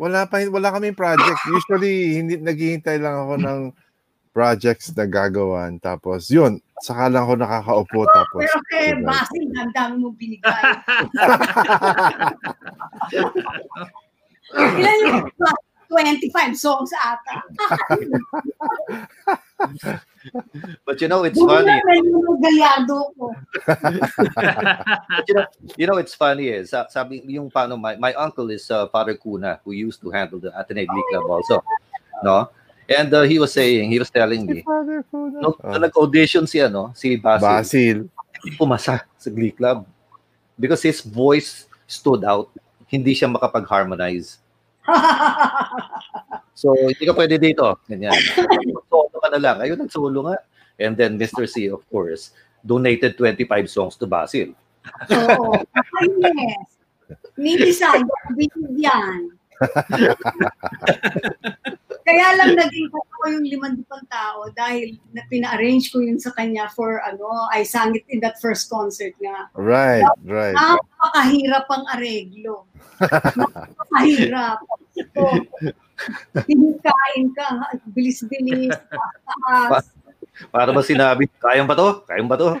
wala pa, wala kaming project. Usually, hindi, naghihintay lang ako ng projects na gagawan. Tapos, yun, saka lang ako nakakaupo. Tapos, Pero kay diba? Basil, ang dami mong binigay. *laughs* Ilan yung 25 songs ata. *laughs* *laughs* But you know, it's funny. you know, you know, it's funny is sa- sabi yung paano my, my uncle is uh, Father Kuna who used to handle the Ateneo Glee Club also, no? And uh, he was saying, he was telling me, no, Ah. nag-audition si ano, si Basil, Basil. hindi pumasa sa Glee Club because his voice stood out. Hindi siya makapag-harmonize. *laughs* So, hindi ka pwede dito. Ganyan. Ka na lang. Ayun, nagsolo nga. And then Mr. C, of course, donated 25 songs to Basil. Oo. Ay, yes. Minsan, binigyan. *laughs* Kaya lang naging ako yung limandupang tao dahil na pina-arrange ko yun sa kanya for ano, I sang it in that first concert nga. Right, right. Napakahirap ang areglo. *laughs* Napakahirap. So, hinikain ka, bilis-bilis, taas. Para ba sinabi, kayang ba to? Kayang ba to?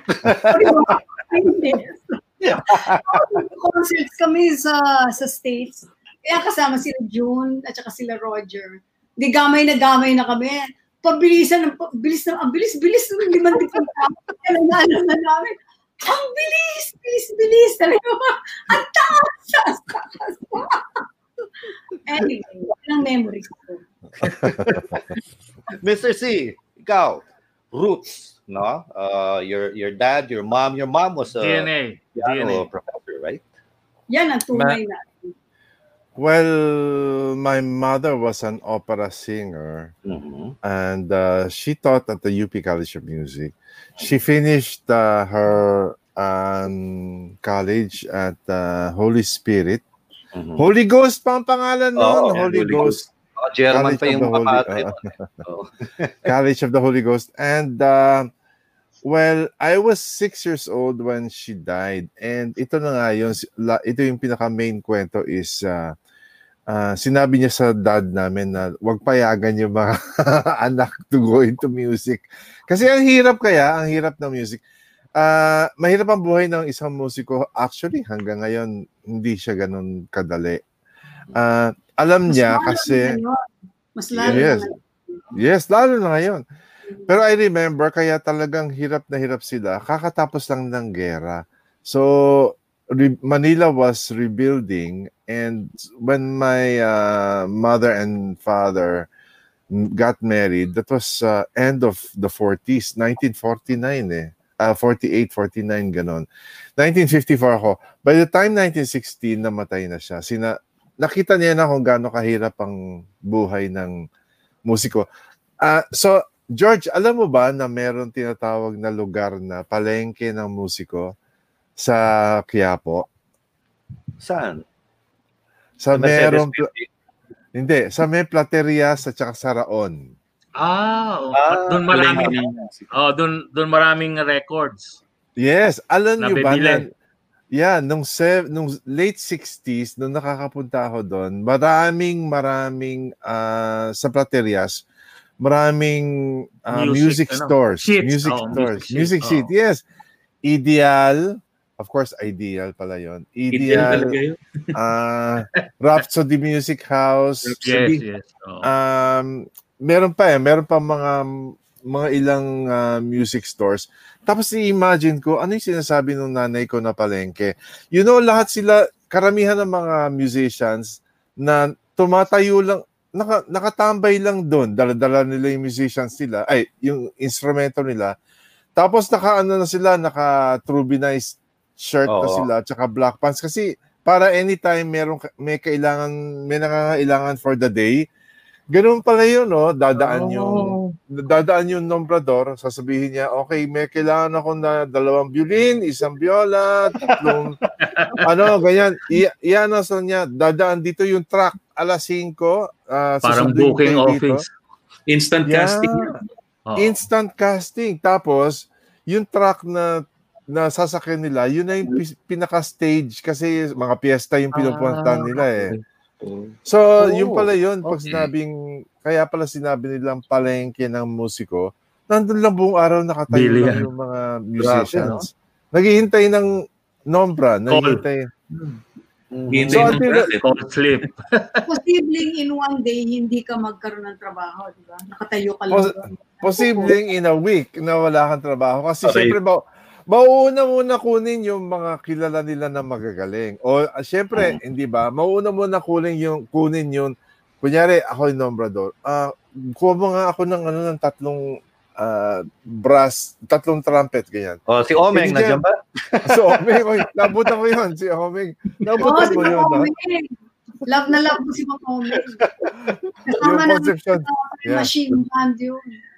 Concerts kami sa sa States. Kaya kasama sila June at saka sila Roger. Di gamay na gamay na kami. Pabilisan ng bilis na ang bilis bilis ng limang tao. Kaya na alam na namin. Ang bilis, bilis, bilis. Talaga, ang taas, taas, taas. Anyway, yan memories ko. *laughs* Mr. C, ikaw, roots, no? Uh, your your dad, your mom, your mom was a DNA. DNA. professor, right? Yan ang tunay na. Well, my mother was an opera singer. Mhm. and uh, she taught at the UP College of Music. She finished uh, her um, college at uh, Holy Spirit. Mhm. Holy Ghost pa ang pangalan noon. yeah, Holy Holy Ghost. Mga German College pa yung Holy- padre. uh, Oo. *laughs* *laughs* College of the Holy Ghost. And uh, well, I was six years old when she died. And ito na nga yun, ito yung pinaka main kwento is uh, uh, sinabi niya sa dad namin na wag payagan yung mga *laughs* anak to go into music. Kasi ang hirap kaya, ang hirap ng music. Ah, mahirap ang buhay ng isang musiko. Actually, hanggang ngayon, hindi siya ganun kadali. Ah, alam Mas niya kasi... Mas lalo Yes. na. Yes, lalo na ngayon. Pero I remember, kaya talagang hirap na hirap sila. Kakatapos lang ng gera. So, re- Manila was rebuilding and when my uh, mother and father got married, that was uh, end of the 40s, 1949 eh. Uh, 48, 49, ganon. 1954 ako. By the time 1916, namatay na siya. Sina, nakita niya na kung gaano kahirap ang buhay ng musiko. Ah, so, George, alam mo ba na meron tinatawag na lugar na palengke ng musiko sa Quiapo? Saan? Sa Mercedes meron, pla- hindi, sa may platerias at saka sa Raon. Ah, oh, Ah, doon maraming oh, doon doon maraming records. Yes, alam niyo ba na, yeah, nung, sev- nung late 60s, nung nakakapunta ako doon, maraming, maraming, ah, sa platerias, maraming ah, Music, music, ano? stores. Sheets, Music oh, stores. music Music sheet, oh. yes. Ideal, of course, ideal pala yon. Ideal Ideal, yun. ah Rhapsody Music House, Yes, yes. Oh. um, meron pa eh, meron pa mga mga ilang ah, music stores. Tapos i-imagine ko, ano yung sinasabi ng nanay ko na palengke? You know, lahat sila, karamihan ng mga musicians na tumatayo lang, naka, nakatambay lang doon. Dala-dala nila yung musicians nila, ay, yung instrumento nila. Tapos naka, ano na sila, naka trubinized shirt na Oo. sila, tsaka black pants. Kasi para anytime meron, ka- may kailangan, may nangangailangan for the day, Ganun pala yun, no? Dadaan yung dadaan yung nombrador, sasabihin niya, okay, may kailangan ako na dalawang violin, isang viola, tatlong, *laughs* ano, ganyan. I- iyan sa niya, dadaan dito yung truck, alas 5, ah, Parang booking dito. office. Instant Yeah. casting. Oh. Instant casting. Tapos, yung truck na na sasakyan nila, yun na yung pis- pinaka-stage kasi mga piyesta yung pinupuntahan nila eh. So, Oh, yung pala yun, pag okay. sinabing, kaya pala sinabi nilang palengke ng musiko, nandun lang buong araw nakatayo Billion. lang yung mga musicians. Naghihintay ng nombra, naghihintay. Hindi So, ng until- bracket. Cold sleep. *laughs* Posibleng in one day, hindi ka magkaroon ng trabaho, di ba? Nakatayo ka lang. Pos- Posibleng in a week na wala kang trabaho. Kasi Okay. syempre, ba, mauuna muna kunin yung mga kilala nila na magagaling. O uh, syempre, hindi ba, mauuna muna kunin yung, kunin yung, kunyari, ako yung nombrador, ah, kuha mo nga ako ng, ano, ng tatlong ah, brass, tatlong trumpet, ganyan. Oh, si Omeng, Hindi nandiyan ba? *laughs* So, Omeng, oy, nabutan ko yun, si Omeng. Nabutan si ko yun, Mang no? Omeng. Love na love ko si Mang Omeng. *laughs* Kasama na conception. Yeah. machine band yun.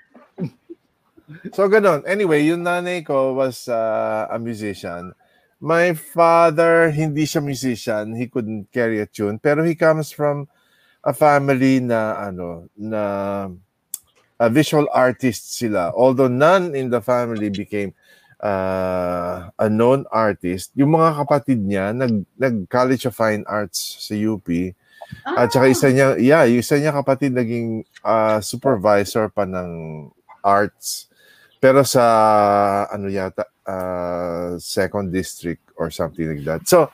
So, ganun. Anyway, yung nanay ko was uh, a musician. My father, hindi siya musician. He couldn't carry a tune. Pero he comes from a family na, ano, na a visual artist sila. Although none in the family became uh, a known artist, yung mga kapatid niya, nag, nag-College of Fine Arts sa UP. At saka isa niya, yeah, yung isa niya kapatid naging uh, supervisor pa ng arts. Pero sa ano yata uh, second district or something like that. So,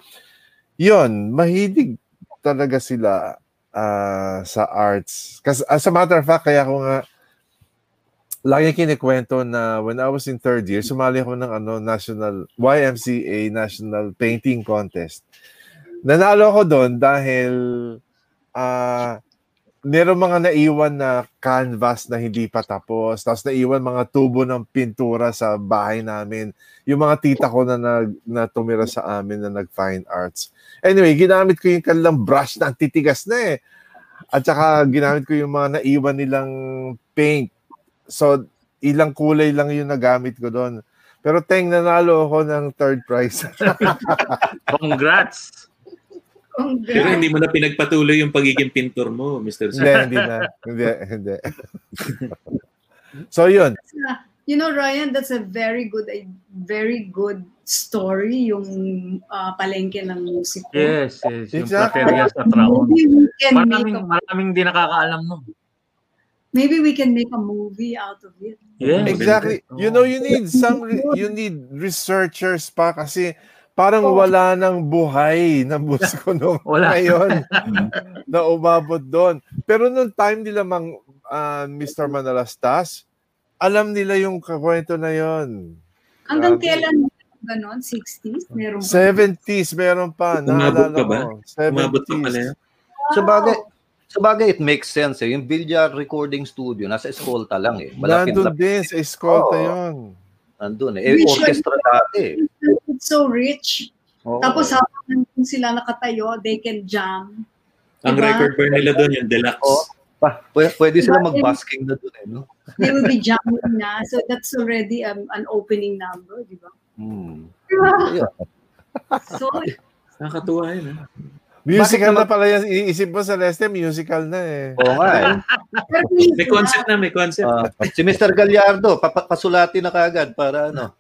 'yon, mahilig talaga sila uh, sa arts. Kasi as a matter of fact, kaya ko nga lagi kinikwento na when I was in third year, sumali ako ng ano national YMCA National Painting Contest. Nanalo ako doon dahil ah meron mga naiwan na canvas na hindi pa tapos. Tapos naiwan mga tubo ng pintura sa bahay namin. Yung mga tita ko na, nag, na tumira sa amin na nag-fine arts. Anyway, ginamit ko yung kanilang brush na titigas na eh. At saka ginamit ko yung mga naiwan nilang paint. So, ilang kulay lang yung nagamit ko doon. Pero teng, nanalo ako ng third prize. *laughs* Congrats. Ang Pero hindi mo na pinagpatuloy yung pagiging pintor mo, Mr. hindi, hindi na. Hindi, hindi. *laughs* so, yun. You know, Ryan, that's a very good, a very good story, yung uh, palengke ng musiko. Yes, yes. Yung Exactly. plateria sa Traon. Maybe we can make Maraming, a, maraming di nakakaalam nun. maybe we can make a movie out of it. Yes. Exactly. You know, you need some, you need researchers pa kasi parang Oh. wala ng buhay na *laughs* musiko nung *laughs* Wala. ngayon *laughs* na umabot doon. Pero nung time nila mang ah, Mr. Manalastas, alam nila yung kwento na yon. Hanggang Grabe. kailan ganon? 60s? Meron ba? 70s meron pa. Umabot ka ba? ko. Umabot ka 70s. pala yun. Sa bagay, sa bagay, it makes sense eh. Yung Villar Recording Studio, nasa Escolta lang eh. Malapit Nandun din sa escolta Oo. yun. Nandun eh. Eh, orchestra dati eh. It's so rich. Oo. Tapos habang nandun sila nakatayo, they can jam. Ang Diba? record bar nila doon, yung deluxe. Oo. Pa, pwede, pwede sila Diba? mag-basking na doon eh. No? They will be jamming na. So that's already um, an opening number, di ba? Hmm. So, Nakakatuwa yun. ah. Musical Bakit na pala yan. Iisip mo, Celeste, musical na eh. Oo nga eh. May concept na, may concept. Ah, si Mr. Gallardo, papa- pasulati na kagad para ano.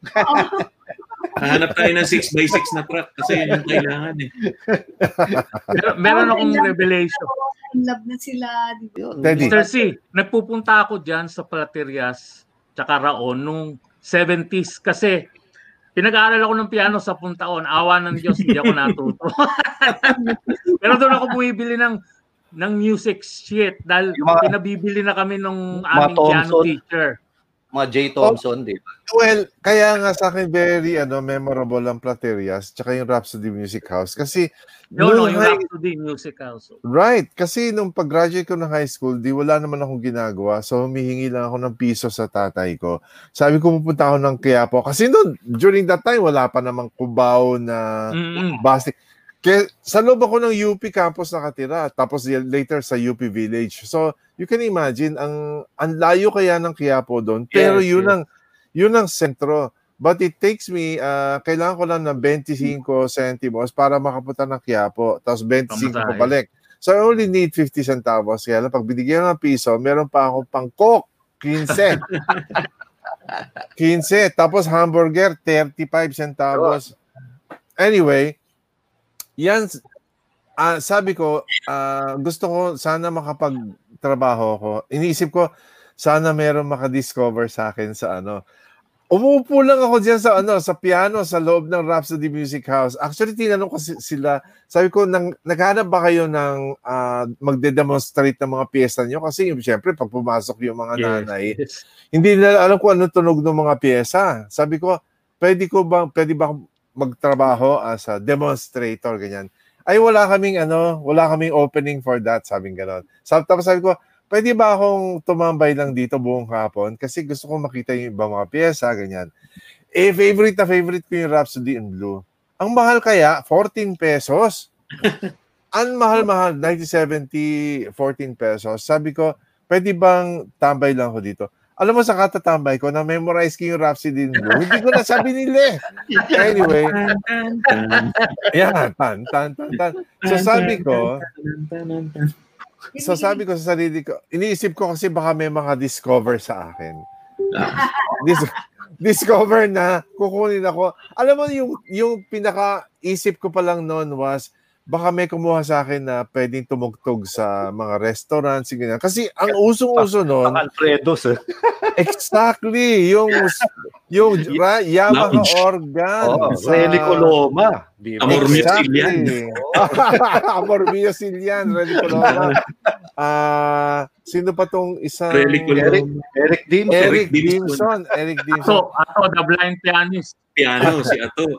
Hahanap tayo ng 6x6 na truck kasi yun yung kailangan eh. Mer- meron akong revelation. in love na sila. Teddy. Mr. C, nagpupunta ako dyan sa Platerias tsaka Raon nung 70s kasi pinag-aaral ako ng piano sa puntaon. Awa ng Diyos, hindi ako natuto. *laughs* Pero doon ako bumibili ng ng music sheet dahil Yung mga- pinabibili na kami nung aming piano teacher. Mga J. Thompson, di ba? Well, kaya nga sa akin very ano memorable ang Platerias tsaka yung Rhapsody Music House kasi No, no, yung high- Rhapsody Music House. Right, kasi nung pag-graduate ko ng high school, di wala naman akong ginagawa. So humihingi lang ako ng piso sa tatay ko. Sabi ko pupunta ako ng Quiapo. Kasi noon, during that time, wala pa namang Cubao na Mm-mm. Basti. Kaya sa loob ako ng UP campus nakatira. Tapos later sa UP Village. So you can imagine, ang, ang layo kaya ng Quiapo doon. Pero Yes, yun yes. ang yun ang sentro. But it takes me, ah, kailangan ko lang ng 25 centimos para makapunta ng Quiapo. Tapos 25 Pamasahe. ko balik. So I only need 50 centavos. Kaya lang, pag binigyan ng piso, meron pa akong pang Coke. 15. 15. Tapos hamburger, 35 centavos. Anyway, yan, ah, sabi ko, ah, gusto ko sana makapagtrabaho ko. Iniisip ko, sana meron makadiscover sa akin sa ano. Umupo lang ako diyan sa ano sa piano sa loob ng Rhapsody Music House. Actually tinanong ko si- sila, sabi ko nang naghanap ba kayo ng ah, magde-demonstrate ng mga piyesa niyo kasi yung syempre pag pumasok yung mga Yes, nanay, yes. hindi nila alam kung ano tunog ng mga pyesa. Sabi ko, pwede ko ba pwede ba magtrabaho as a demonstrator ganyan. Ay wala kaming ano, wala kaming opening for that, sabing ganon. Sabi, tapos sabi ko, pwede ba akong tumambay lang dito buong hapon kasi gusto ko makita yung ibang mga pyesa ganyan. Eh favorite na favorite ko yung Rhapsody in Blue. Ang mahal kaya 14 pesos. *laughs* Ang mahal-mahal 1970 14 pesos. Sabi ko, pwede bang tambay lang ako dito? Alam mo sa katatambay ko, na-memorize ko yung Rhapsody in Blue. Hindi ko nasabi nila eh. Anyway, yan, tan, tan, tan, tan. So sabi ko, so sabi ko sa sarili ko, iniisip ko kasi baka may mga discover sa akin. Dis- discover na kukunin ako. Alam mo yung yung pinaka isip ko pa lang noon was baka may kumuha sa akin na pwedeng tumugtog sa mga restaurants ganyan. Kasi ang usong-uso noon, Alfredo's. Eh. exactly, yung yung ra- Yamaha Lounge. organ. Oh, sa- Rene Coloma. Amor Mio Exactly. Silian. *laughs* Amor Mio Silian, Rene Coloma. *laughs* Ah, sino pa tong isang Relic Eric, Eric Dim. Eric Eric Dimson. Dimson. Eric Ato, Dimson. ato, the blind pianist. Piano, si Ato.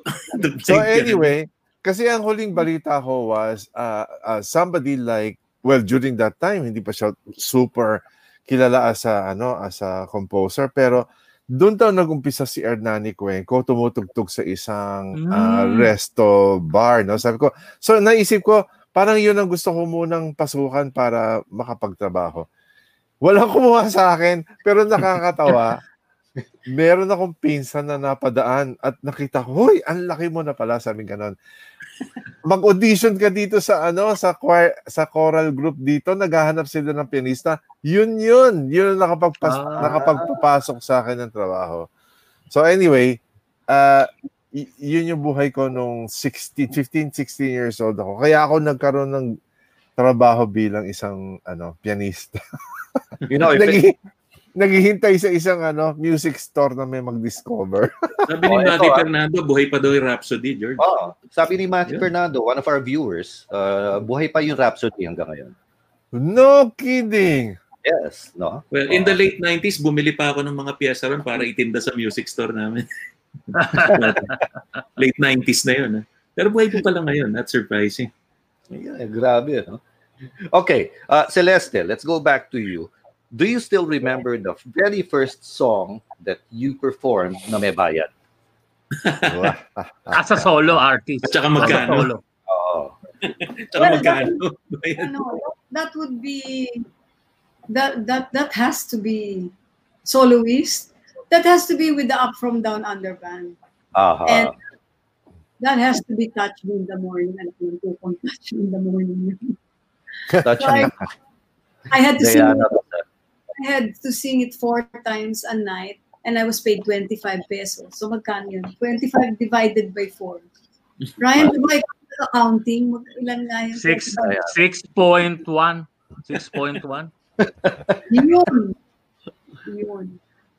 So anyway, kasi ang huling balita ko was uh, uh, somebody like well during that time hindi pa siya super kilala as a ano as a composer pero doon daw nag-umpisa si Hernani Cuenco tumutugtog sa isang uh, Mm. resto bar no sabi ko so naisip ko parang yun ang gusto ko munang pasukan para makapagtrabaho walang kumuha sa akin pero *laughs* nakakatawa meron akong pinsan na napadaan at nakita ko, hoy, ang laki mo na pala, sabi ganon. Mag-audition ka dito sa ano, sa choir, sa choral group dito, naghahanap sila ng pianista. Yun yun, yun ang nakapagpas, Ah. nakapagpapasok sa akin ng trabaho. So anyway, uh, yun yung buhay ko nung 16, 15, 16 years old ako. Kaya ako nagkaroon ng trabaho bilang isang ano pianista. You know, if *laughs* Naghi- naghihintay sa isang ano music store na may mag-discover. *laughs* Sabi ni Oh, ito, Matty ah. Fernando, buhay pa daw yung Rhapsody, George. Oh, sabi ni Matthew Yeah. Fernando, one of our viewers, uh, buhay pa yung Rhapsody hanggang ngayon. no kidding. Yes, no? Well, in the late 90s, bumili pa ako ng mga piyesa ron para itinda sa music store namin. *laughs* late 90s na yun. ah. Pero buhay po pala ngayon. That's surprising. Yeah, grabe, no? Okay, uh, Celeste, let's go back to you. Do you still remember the very first song that you performed na may bayad? *laughs* As a solo artist. At saka As a magkano? solo. Oh, Tsaka Well, magkano? Bayad. ano, that would be that that that has to be soloist. That has to be with the Up From Down Under band. aha. And that has to be touched in the morning. Alam mo, yung tukong touch in the morning. Touch So I, I had to sing Diana. I had to sing it four times a night and I was paid 25 pesos. So magkano yun? 25 divided by 4. *laughs* Ryan, di ba ikaw? Mag, ilan nga yun? Six, 25. 6.1. 6.1. Yun. Yun.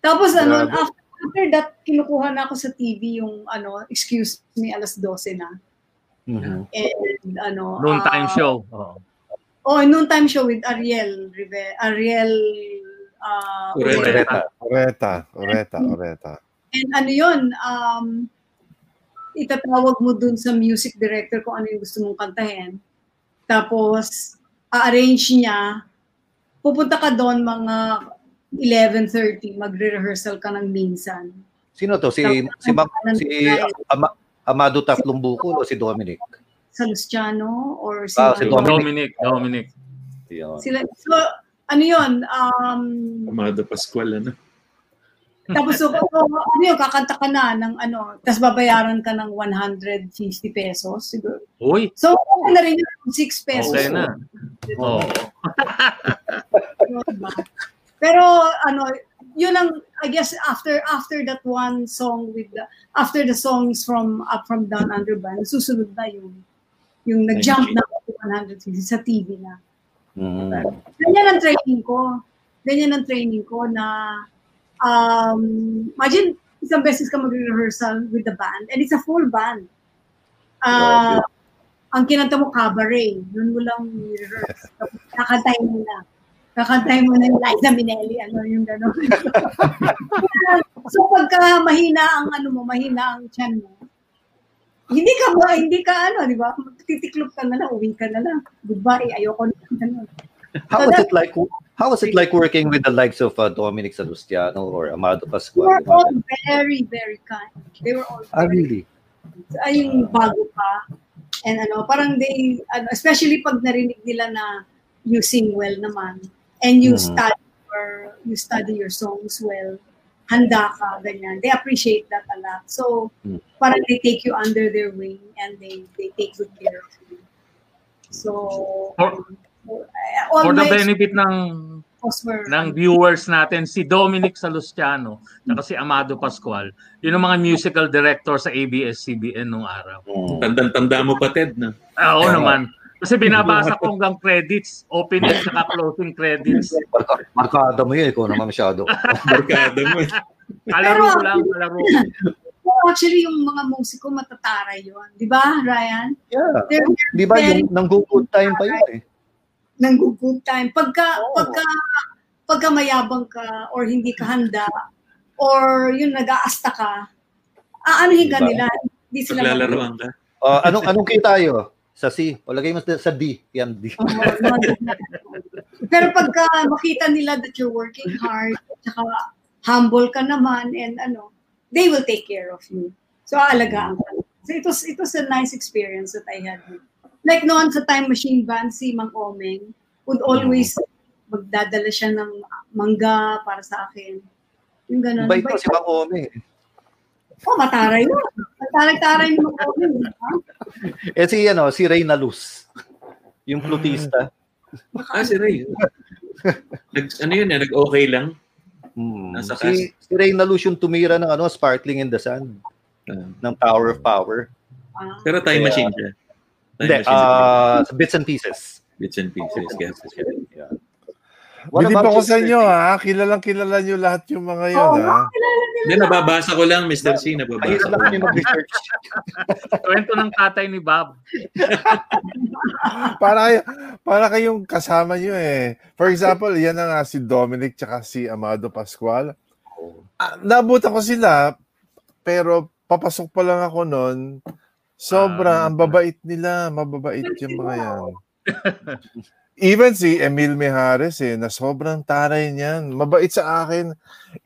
Tapos ano, Grabe. after, after that, kinukuha na ako sa TV yung ano, excuse me, alas 12 na. Mhm. And ano, Noon time show. Oo. Oh, noon time show with Ariel Rive, Ariel uh, Ureta. Ureta. Oreta, oreta, oreta. And ano yun, um, itatawag mo dun sa music director kung ano yung gusto mong kantahin. Tapos, a-arrange niya, pupunta ka doon mga 11.30, magre-rehearsal ka ng minsan. Sino to? Si si, Mac, si Ama, Amado Tatlong Bukol o si Dominic? Sa Luciano or si, Ah, si Dominic. Dominic. Yun. Sila, so, ano yun, um, Amado Pascual, ano? Tapos so, oh, ano yun, kakanta ka na ng ano, tapos babayaran ka ng 150 pesos siguro. Uy, So, okay na rin yung 6 pesos. okay na. Oo. Diba? Pero ano, yun ang I guess after after that one song with the after the songs from Up from Down Under Band, susunod na yung yung nag-jump na ako to 150 sa TV na. Mhm. Ganyan ang training ko. Ganyan ang training ko na um, imagine isang beses ka mag-rehearsal with the band and it's a full band. Ah, ang kinanta mo cabaret, yun mo lang rehearse. *laughs* Kakantahin mo na. Kakantahin mo na yung Liza Minnelli, ano yung gano'n. *laughs* so pagka mahina ang ano mo, mahina ang chan mo, hindi ka ba, hindi ka ano, di ba? Titiklop ka na lang, uwi ka na lang. Goodbye, ayoko na. Ganun. How So was that- it like? How was it like working with the likes of uh, Dominic Salustiano or Amado They Pascual? were all very, very kind. They were all Ah, very really? ay yung bago pa. And ano, parang they, ano, especially pag narinig nila na you sing well naman and you Mhm. study or you study your songs well, handa ka, ganyan. They appreciate that a lot. So, Mm. parang they take you under their wing and they they take good care of you. So, For- um, uh, For the benefit ng ng viewers natin, si Dominic Salustiano at si Amado Pascual, yun ang mga musical director sa ABS-CBN nung araw. Mm. Tandang-tanda mo pa, Ted, na? Ah, Oo naman. Kasi binabasa ko hanggang credits, opening at closing credits. Marka, markada mo yun, ikaw naman masyado. *laughs* Barkada mo. Kalaro ko lang, kalaro. Oh, actually, yung mga musiko matataray yun. Di ba, Ryan? yeah. They're Di ba yung nang good time pa yun eh? ng good time. Pagka, pagka, pagka mayabang ka or hindi ka handa or yun nag-aasta ka, aanuhin ka Diba? nila. Hindi sila Paglalaroan ka. Uh, anong anong key tayo? Sa C. O lagay mo sa D. Yan D. Pero pagka makita nila that you're working hard, tsaka humble ka naman and ano, they will take care of you. So aalagaan ka. So it was it was a nice experience that I had. Like noon sa Time Machine Band, si Mang Omeng would always magdadala siya ng mangga para sa akin. Yung ganun. Bait. ko si Mang Ome. Oh, mataray yun. Mataray-taray ba? Eh si, ano, si Reyna Luz. Yung flutista. Ah, si Ray. Nag, ano yun, eh, nag-okay lang. Hmm. Nasa Si, si Reyna Luz yung tumira ng ano, Sparkling in the Sun. Ah. ng Tower of Power. Ah. pero time machine siya. Time Hindi, machine. uh, sa bits and pieces. Bits and pieces. Yes. Yeah. What Bilib ako sa inyo ha. Kilalang kilala nyo lahat yung mga yun Oo, ha. Hindi, nababasa ko lang, Mr. C. Nababasa ko. lang kami mag-research. *laughs* Kwento ng tatay ni Bob. *laughs* Para, kayo, para kayong kasama nyo eh. For example, yan na nga si Dominic tsaka si Amado Pascual. Ah, nabutan ko sila, pero papasok pa lang ako noon. Sobra, Ah. ang babait nila. Mababait yung mga yan. *laughs* Even si Emil Mejares eh, na sobrang taray niyan. Mabait sa akin.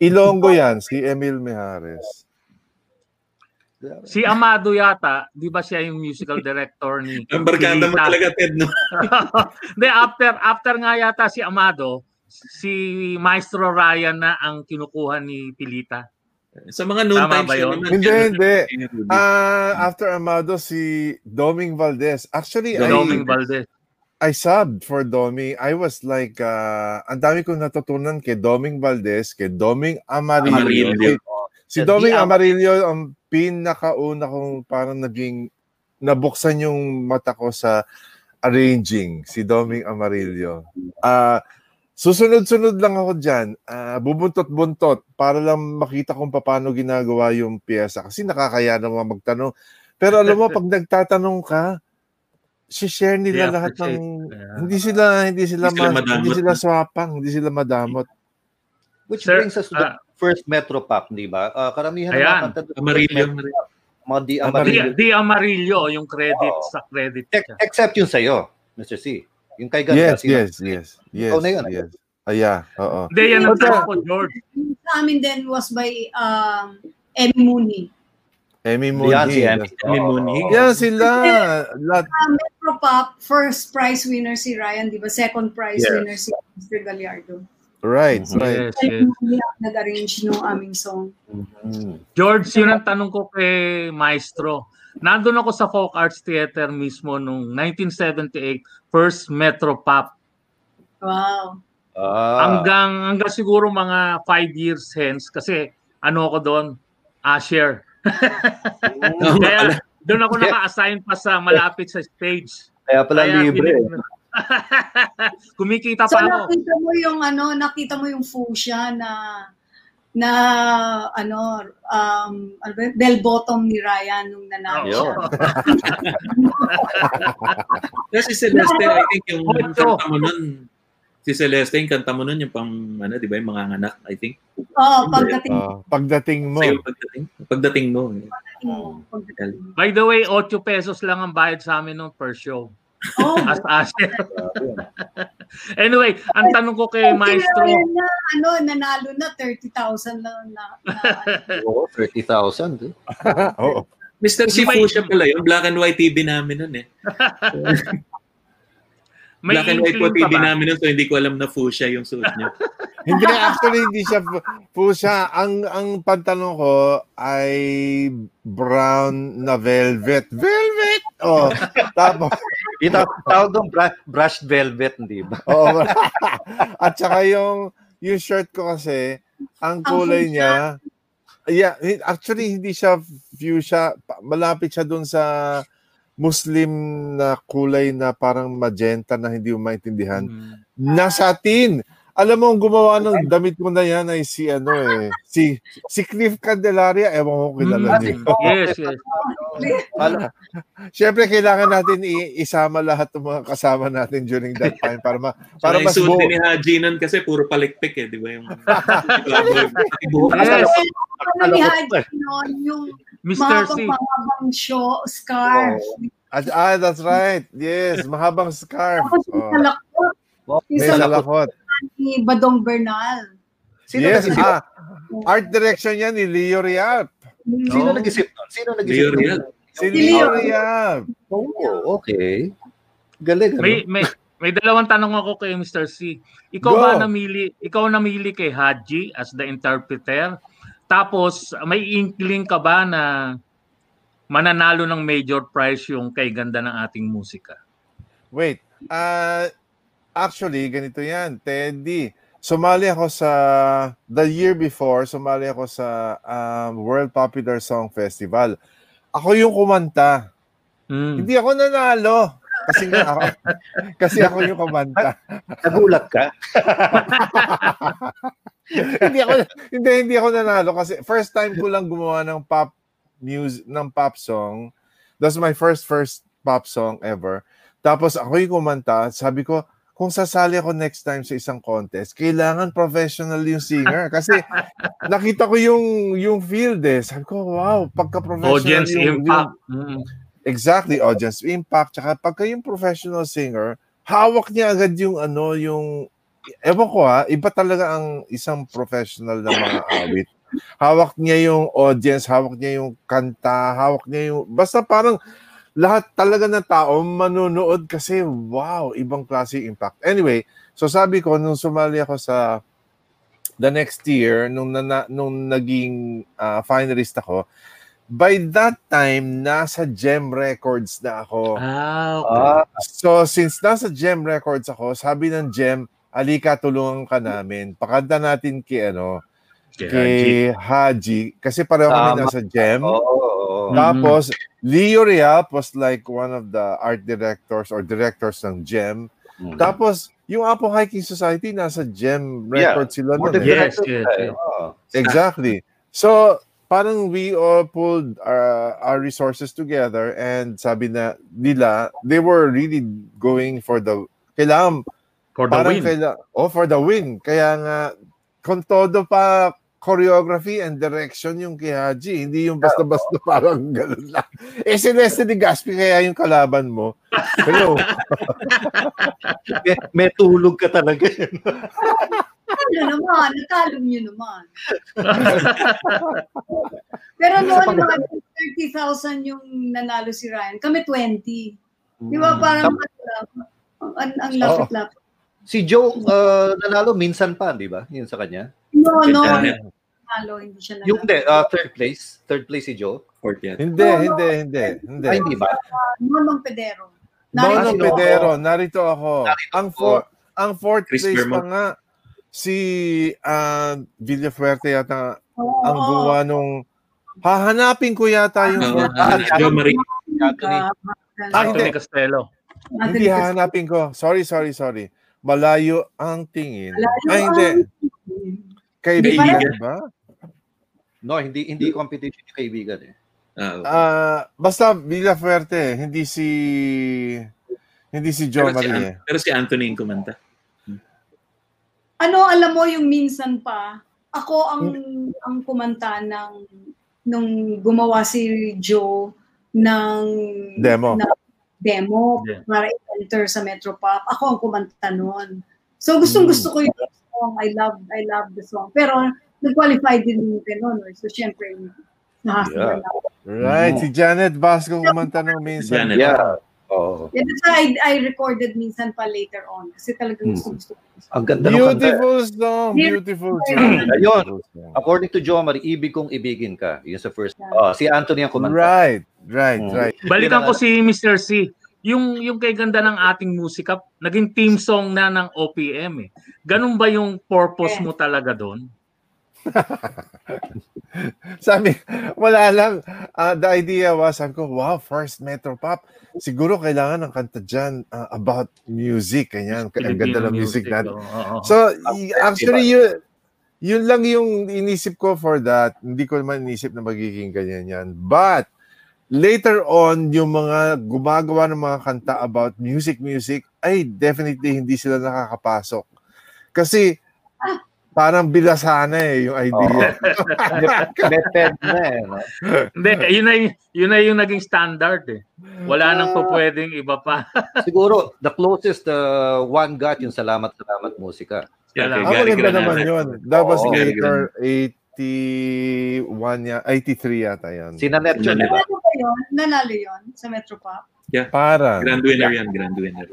Ilonggo yan, si Emil Mejares. Si Amado yata, di ba siya yung musical director ni *laughs* Ang barkada mo talaga, Ted, no? *laughs* Hindi, after, after nga yata si Amado, si Maestro Ryan na ang kinukuha ni Pilita. Sa mga noon Tama times ba yun. Hindi, hindi. Ah, after Amado, si Doming Valdez. Actually, I, Doming Valdez. I subbed for Doming. I was like, uh, ang dami kong natutunan kay Doming Valdez, kay Doming Amarillo. Amarillo. Si, si Doming di- Amarillo, ang pinakauna kong parang naging, nabuksan yung mata ko sa arranging, si Doming Amarillo. Ah, susunod-sunod lang ako dyan. Ah, bubuntot-buntot para lang makita kung paano ginagawa yung pyesa. Kasi nakakaya naman magtanong. Pero alam mo, *laughs* pag nagtatanong ka, si-share nila They lahat ng... Yeah. Hindi sila, hindi sila, Hindi sila ma- madamot. hindi sila swapang, hindi sila madamot. Which Sir, brings us to the ah, first Metro Pop, di ba? Ah, karamihan ng Ayan. mga kanta doon, Amarillo. mga di Di, Amarillo. di Amarillo yung credit Oo. sa credit. Siya. Except yung sa'yo, Mr. C. Yung kay Ganda. Yes, yes, yes. Yes, Ikaw na yun, yes. Ah, yeah, oo. Hindi, yan ang tanong ko, George. Sa amin din was by um, Emmy Mooney. Emmy Yan, si Mooney. Emmy. Emmy. Yan sila. Lahat, Uh, Metro Pop, first prize winner si Ryan, di ba? Second prize Yes. winner si Mr. Gallardo. right, Mhm. right. Yes, yes. Nag-arrange ng aming song. Mhm. George, yun ang tanong ko kay Maestro. Nandun ako sa Folk Arts Theater mismo nung 1978, first Metro Pop. Wow. Ah, Hanggang, hanggang siguro mga five years hence kasi ano ako doon, Asher. Pala. Kaya doon ako naka-assign pa sa malapit sa stage. kaya pala Kaya libre. pinig- *laughs* Kumikita So pa ako. nakita mo yung ano, nakita mo yung fuchsia na na ano um ano bell bottom ni Ryan nung nanalo Yun. siya. *laughs* *laughs* Kasi si Celeste, I think yung kanta mo nun, si Celeste, yung kanta mo nun, yung pang, ano, di ba, yung mga anak, I think. Oo, pagdating Ah, pagdating mo. Sa'yo pagdating, pagdating mo. eh. mo. Pagdating mo. By the way, 8 pesos lang ang bayad sa amin nung per show. Oh, As Asher. *laughs* anyway, ang tanong ko kay Maestro. Na, ano, nanalo na 30,000 lang na, na *laughs* Oo, 30,000. eh. *laughs* Oo. Mr. Hindi Si may- Fuchsia pala, yung black and white TV namin nun eh. May black and white po TV namin nun, so hindi ko alam na Fuchsia yung suot niya. *laughs* Hindi, actually, hindi siya siya. Ang, ang pantalon ko ay brown na velvet. Velvet! Oh, tapos, *laughs* taw- tawag doon, bra- brushed velvet, hindi ba? *laughs* Oo. At saka yung yung shirt ko kasi, ang kulay fuchsia? niya, yeah, actually hindi siya fuchsia, malapit siya dun sa Muslim na kulay na parang magenta na hindi mo maintindihan. Mm. Na satin. Alam mo, ang gumawa ng damit mo na yan ay si ano eh, si si Cliff Candelaria, ewan ko kilala Mm. niyo. Yes, yes. *laughs* Alam, Siyempre, kailangan natin i- isama lahat ng mga kasama natin during that time para ma, para mas buo. din ni Haji nun kasi puro palikpik eh, di ba yung *laughs* buhok. Yes, ano ni Haji noon, yung Mr. C. mahabang show, scarf. Ah, ah, that's right. Yes, mahabang scarf. Tapos Oh, salakot may salakot. ni Badong Bernal. Sino Yes, ah, art direction yan ni Leo Riap. Sino Oh. nag-isip nun? Sino Leo nag-isip nun? Real. Si Si Leo Leo. Riap. Oh, okay. Galing, ano? May may may dalawang tanong ako kay Mr. C. Ikaw Go. ba namili, ikaw namili kay Haji as the interpreter? Tapos may inkling ka ba na mananalo ng major prize yung kay ganda ng ating musika? Wait, ah, actually, ganito yan, Teddy. Sumali ako sa, the year before, sumali ako sa um, World Popular Song Festival. Ako yung kumanta. Mm. Hindi ako nanalo. Kasi nga ako, *laughs* kasi ako yung kumanta. Nagulat ka? *laughs* hindi ako hindi hindi ako nanalo kasi first time ko lang gumawa ng pop music ng pop song. That's my first first pop song ever. Tapos ako yung kumanta, sabi ko, kung sasali ako next time sa isang contest, kailangan professional yung singer *laughs* kasi nakita ko yung yung field eh. Sabi ko, wow, pagka-professional Audience yung, impact. yung- Mm. Exactly, audience impact. Tsaka pagka yung professional singer, hawak niya agad yung ano, yung, ewan ko ha, iba talaga ang isang professional na mga *coughs* awit. Hawak niya yung audience, hawak niya yung kanta, hawak niya yung, basta parang lahat talaga ng tao manunood kasi wow, ibang klase impact. Anyway, so sabi ko, nung sumali ako sa the next year, nung, nana, nung naging ah, finalist ako, by that time, nasa Gem Records na ako. Ah, okay. Ah, So, since nasa Gem Records ako, sabi ng Gem, alika, tulungan ka namin. Pakanta natin kay, ano, kay Haji. Kasi pareho kami nasa Gem. oo, oo. Mm. Tapos, Leo Real was like one of the art directors or directors ng Gem. Mm. Tapos, yung Apo Hiking Society, nasa Gem Yeah. Records sila nun. than eh. Yes, yes, ka yes. Exactly. So, parang we all pulled our, our resources together and sabi na nila, they were really going for the, kailangan, For the win. kaila- oh, for the win. Kaya nga, kung todo pa choreography and direction yung kay Haji, hindi yung basta-basta *laughs* parang gano'n lang. Eh, si Leslie de Gaspi kaya yung kalaban mo. Hello. *laughs* May, may tulog ka talaga. Ano naman, natalo niyo naman. *laughs* Pero noon, mga 30,000 yung nanalo si Ryan. Kami 20. Di ba parang ang, ang, ang lapit-lapit. Si Joe, uh, nanalo minsan pa, di ba? Yun sa kanya. No, no. Nanalo, hindi siya nanalo. Yung hindi, uh, third place. Third place si Joe. Fourth yan. Hindi, hindi, hindi. hindi. Ay, hindi ba? Nonong Pedero. Narito Pedero, ako. narito ako. Narito ang ako. for, ang fourth Chris place pa Vermont. nga si uh, Villafuerte yata Oo. ang gumawa nung hahanapin ko yata yung fourth ah, place. Jo Marie. Anthony. Ah, Anthony hindi. Costello. Hindi hahanapin ko. Sorry, sorry, sorry. Malayo ang tingin. Malayo Ay, hindi. ang- Kaibigan Kaibigan. ba? No, hindi hindi competition yung kaibigan eh. Ah, okay. Ah, basta Villafuerte, hindi si hindi si Jo pero, si, Marie. An- pero si Anthony yung kumanta. Ano, alam mo yung minsan pa, ako ang ang kumanta ng nung gumawa si Joe ng Demo. ng demo Yeah. para i-enter sa Metropop. Ako ang kumanta noon. So gustong gusto ko yung song. I love I love the song. Pero nag-qualify din yung ganun. no? So syempre nakakita Yeah. Right, si Janet Vasco kumanta ng minsan. Janet. Yeah. Oo. Yeah, that's why I, I recorded minsan pa later on. Kasi talagang Hmm. gusto gusto ko. Ang ganda ng kanta. Beautiful song, beautiful song. *laughs* Ayun. According to Joe Marie, ibig kong ibigin ka. Yun sa first. Ah, si Anthony ang kumanta. Right, right, Mm. right. Balikan ko si Mr. C. Yung yung kay ganda ng ating musika, naging theme song na ng OPM eh. Ganun ba yung purpose mo talaga doon? *laughs* Sabi, wala lang. Ah, the idea was, sabi ko, wow, first Metro Pop. Siguro kailangan ng kanta dyan ah, about music. Ganyan. Ang ganda ng music natin. oo, oo. So, y- actually, yun, yun lang yung inisip ko for that. Hindi ko naman inisip na magiging ganyan yan. But, later on, yung mga gumagawa ng mga kanta about music, music, ay definitely hindi sila nakakapasok. Kasi, parang bilasana eh, yung idea. Method na eh. no? Hindi, yun na, yun na yung naging standard eh. Wala nang po pwedeng iba pa. *laughs* Siguro, the closest uh, one got yung Salamat Salamat Musika. Kay Ang maganda naman yun. That was Gary later, 81 ya, 83 yata yan. Sinanet yun, di ba? Yun? Nanalo yun sa Metropop? Para. Grand winner yan, grand winner.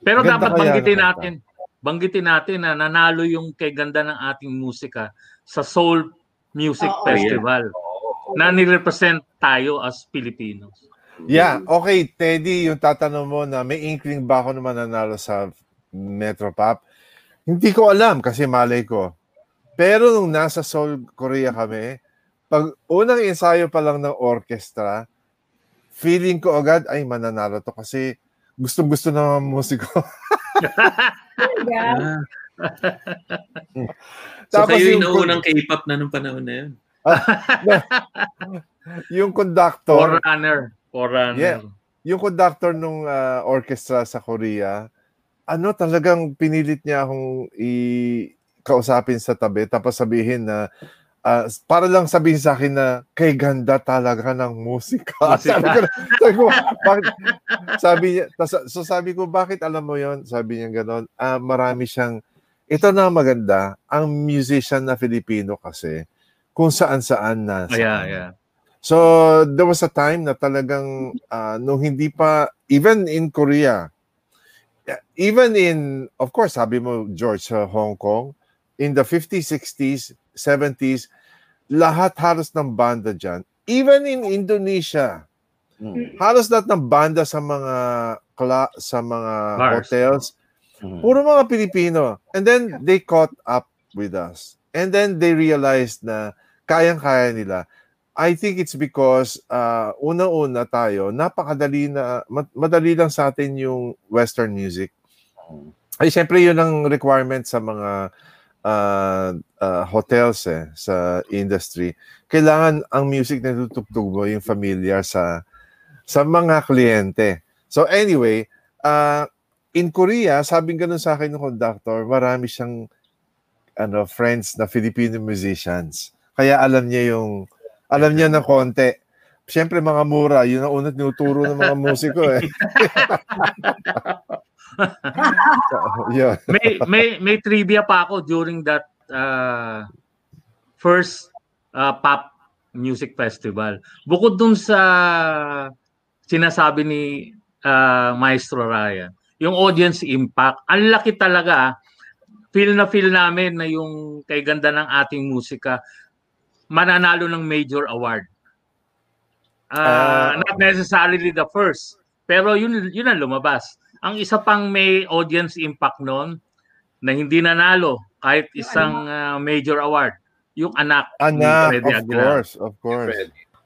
Pero Ganda dapat banggitin ng kanta. natin, banggitin natin na nanalo yung kay ganda ng ating musika sa Soul Music Oo. Festival na nirepresent tayo as Filipinos. Yeah, okay, Teddy, yung tatanong mo na may inkling ba ako na mananalo sa Metropop? Hindi ko alam kasi malay ko. Pero nung nasa Seoul, Korea kami, pag unang ensayo pa lang ng orchestra, feeling ko agad, ay mananalo to kasi gustong-gusto ng mga musiko. Yeah. *laughs* Ah. So Tapos kayo yung yung- naunang K-pop na nung panahon na yun. *laughs* yung conductor, Forerunner. Forerunner. Yeah. yung conductor nung ah, orchestra sa Korea, ano talagang pinilit niya akong i kausapin sa tabi tapos sabihin na ah, para lang sabihin sa akin na kay ganda talaga ng musika. *laughs* Musika. sabi ko, sabi ko, bakit, sabi niya, so sabi ko, bakit alam mo yon Sabi niya gano'n, ah, marami siyang, ito na maganda, ang musician na Filipino kasi, kung saan-saan na. Oh, yeah, yeah. So, there was a time na talagang ah, nung hindi pa, even in Korea, even in, of course, sabi mo, George, sa Hong Kong, in the 50s, 60s, 70s, lahat halos ng banda dyan. Even in Indonesia, Mm. halos lahat ng banda sa mga kla- sa mga Bars. hotels, Mm. puro mga Pilipino. And then they caught up with us. And then they realized na kayang-kaya nila. I think it's because uh, una-una tayo, napakadali na, ma- madali lang sa atin yung Western music. Mm. Ay, syempre yun ang requirement sa mga uh, uh, hotels eh, sa industry. Kailangan ang music na tutugtog mo yung familiar sa sa mga kliyente. So anyway, uh, in Korea, sabing ganun sa akin ng conductor, marami siyang ano friends na Filipino musicians. Kaya alam niya yung alam niya ng konti. Siyempre mga mura, yun ang unang tinuturo ng mga *laughs* musiko eh. *laughs* *laughs* yun. may may may trivia pa ako during that uh, first uh, pop music festival. Bukod dun sa sinasabi ni uh, Maestro Ryan, yung audience impact, ang laki talaga. ah. Feel na feel namin na yung kay ganda ng ating musika mananalo ng major award. Uh, Ah. not necessarily the first, pero yun yun ang lumabas. Ang isa pang may audience impact noon na hindi nanalo kahit isang uh, major award, yung anak, Anak, ni Freddy of Aguilar. course, of course.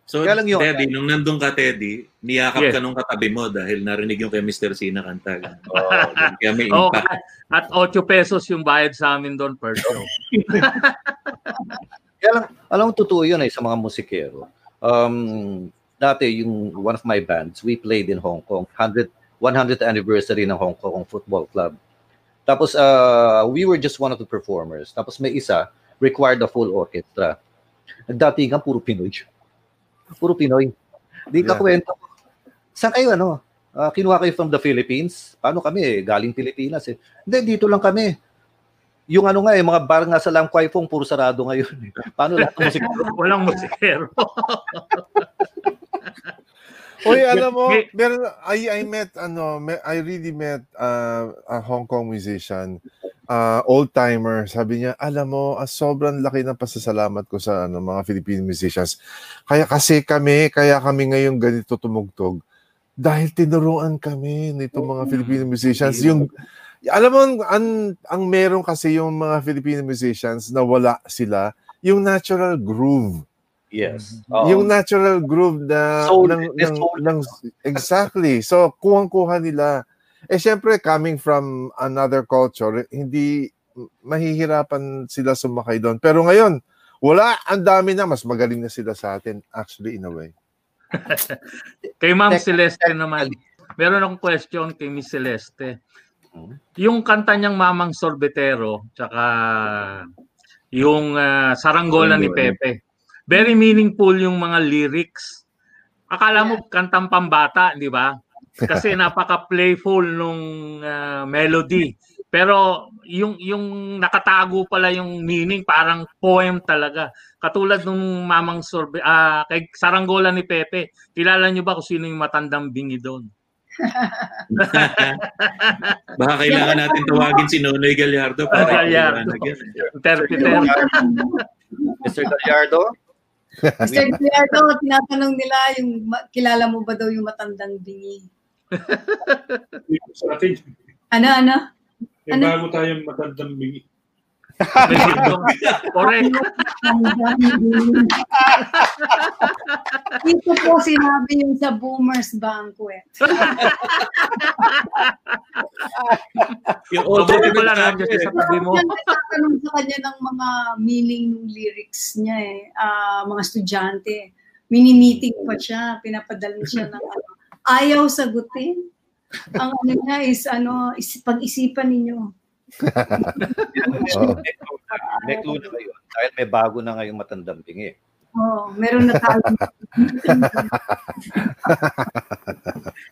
So, Kaya lang yung- Teddy, nung nandun ka, Teddy, niyakap Yes. ka nung katabi mo dahil narinig yung kay Mr. Sina kanta. *laughs* Oh, Kaya may Oh, impact. at 8 pesos yung bayad sa amin doon per show. *laughs* Kaya lang, alam mo, totoo yun eh, sa mga musikero. Um, dati, yung one of my bands, we played in Hong Kong, 100, 100th anniversary ng Hong Kong Football Club. Tapos, uh, we were just one of the performers. Tapos may isa, required a full orchestra. Nagdatingan, puro Pinoy. Puro Pinoy. Di ka Yeah. kwento. Saan kayo, ano? Ah, kinuha kayo from the Philippines? Paano kami? eh? Galing Pilipinas eh. Hindi, dito lang kami. Yung ano nga eh, mga bar nga sa Lam Kwai Fong, puro sarado ngayon. eh. Paano lahat ng musik? *laughs* Walang musikero. *laughs* Uy, alam mo, meron, I, I met, ano, I really met uh, a Hong Kong musician, uh, old-timer. Sabi niya, alam mo, ah, sobrang laki ng pasasalamat ko sa ano, mga Filipino musicians. Kaya kasi kami, kaya kami ngayon ganito tumugtog. Dahil tinuruan kami nito mga Filipino musicians. Yung, alam mo, ang, ang, ang meron kasi yung mga Filipino musicians na wala sila, yung natural groove Yes. yung natural groove na Soul, ng, it's ng, soul. ng, exactly so kuhang-kuha nila eh syempre coming from another culture hindi mahihirapan sila sumakay doon pero ngayon wala ang dami na mas magaling na sila sa atin actually in a way *laughs* Kay Ma'am Tec- Celeste naman. Meron akong question kay Miss Celeste. Hmm. Yung kanta niyang Mamang Sorbetero, tsaka yung ah, Saranggola ni Pepe. Very meaningful yung mga lyrics. Akala mo kantang pambata, di ba? Kasi *laughs* napaka-playful nung ah, melody. Pero yung yung nakatago pala yung meaning parang poem talaga. Katulad nung Mamang Sorbe ah kay Saranggola ni Pepe. Kilala niyo ba kung sino yung matandang bingi doon? *laughs* Baka kailangan natin tawagin si Nonoy Gallardo para Gallardo. Interpreter. Mr. Gallardo? Mr. Gallardo, tinatanong nila yung kilala mo ba daw yung matandang bingi? Sa atin, Ano, ano? may Ano? bago tayong matandang bingi. Correct. Dito po sinabi yung sa Boomers Banquet. Yung audio pala na nandiyan siya sa tabi mo. Nagtatanong sa kanya ng mga meaning ng lyrics niya eh. Ah, mga estudyante. Mini-meeting pa siya. Pinapadala siya ng ano. Ayaw sagutin. Ang ano niya is ano, is, pag-isipan ninyo. Oo. *laughs* May clue na kayo. Dahil may bago na ngayong matandang bingi. Oh, meron na tayo. *laughs*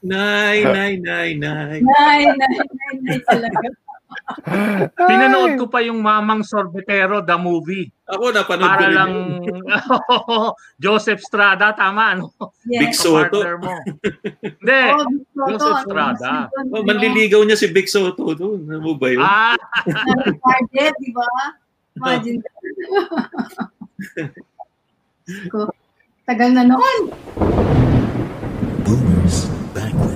Nay, nay, nay, nay. Nay, nay, nay, nay talaga. *laughs* Pinanood ko pa yung Mamang Sorbetero, the movie. Ako napanood ko Para rin lang. *laughs* Joseph Strada, tama ano? Big Yes. Soto. Partner mo. *laughs* Hindi. Oh, Soto, Joseph ano, Oh, manliligaw niya si Big Soto doon. Ano ba yun? Ah, na-recorded, di ba? Imagine. ko, tagal na noon. Boomers Banquet.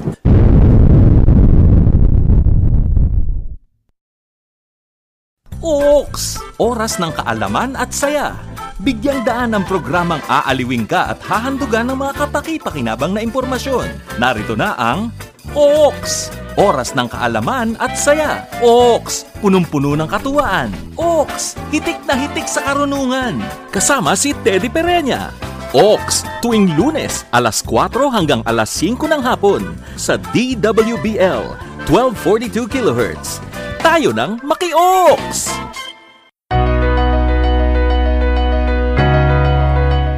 Oaks! Oras ng kaalaman at saya. Bigyang daan ang programang aaliwing ka at hahandugan ng mga kapaki-pakinabang na impormasyon. Narito na ang Oaks! Oras ng kaalaman at saya. Oaks! Punong-puno ng katuwaan. Oaks! Hitik na hitik sa karunungan. Kasama si Teddy Pereña. Oaks, tuwing lunes, alas 4 hanggang alas 5 ng hapon sa DWBL, 1242 kHz. Tayo ng Maki-Oaks!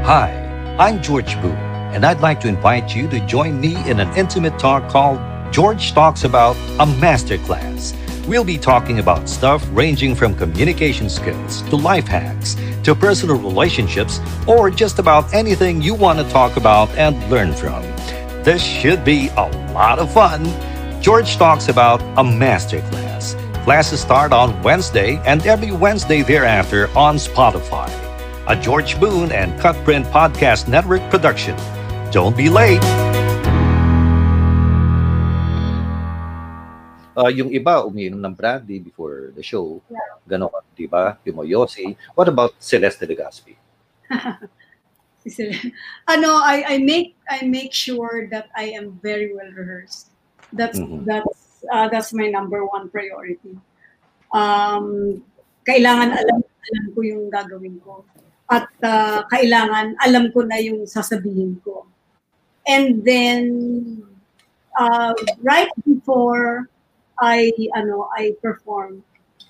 Hi, I'm George Boo, and I'd like to invite you to join me in an intimate talk called George Talks About a Masterclass. We'll be talking about stuff ranging from communication skills to life hacks to personal relationships or just about anything you want to talk about and learn from. This should be a lot of fun. George talks about a masterclass. Classes start on Wednesday and every Wednesday thereafter on Spotify. A George Boone and Cutprint Podcast Network production. Don't be late. Uh, yung iba umiinom ng brandy before the show. Ganon, di ba? Yung mga Yossi. What about Celeste Legaspi? *laughs* ano, I, I make I make sure that I am very well rehearsed. That's Mhm. that's uh, that's my number one priority. Um, kailangan alam alam ko yung gagawin ko at uh, kailangan alam ko na yung sasabihin ko. And then uh, right before I ano I perform,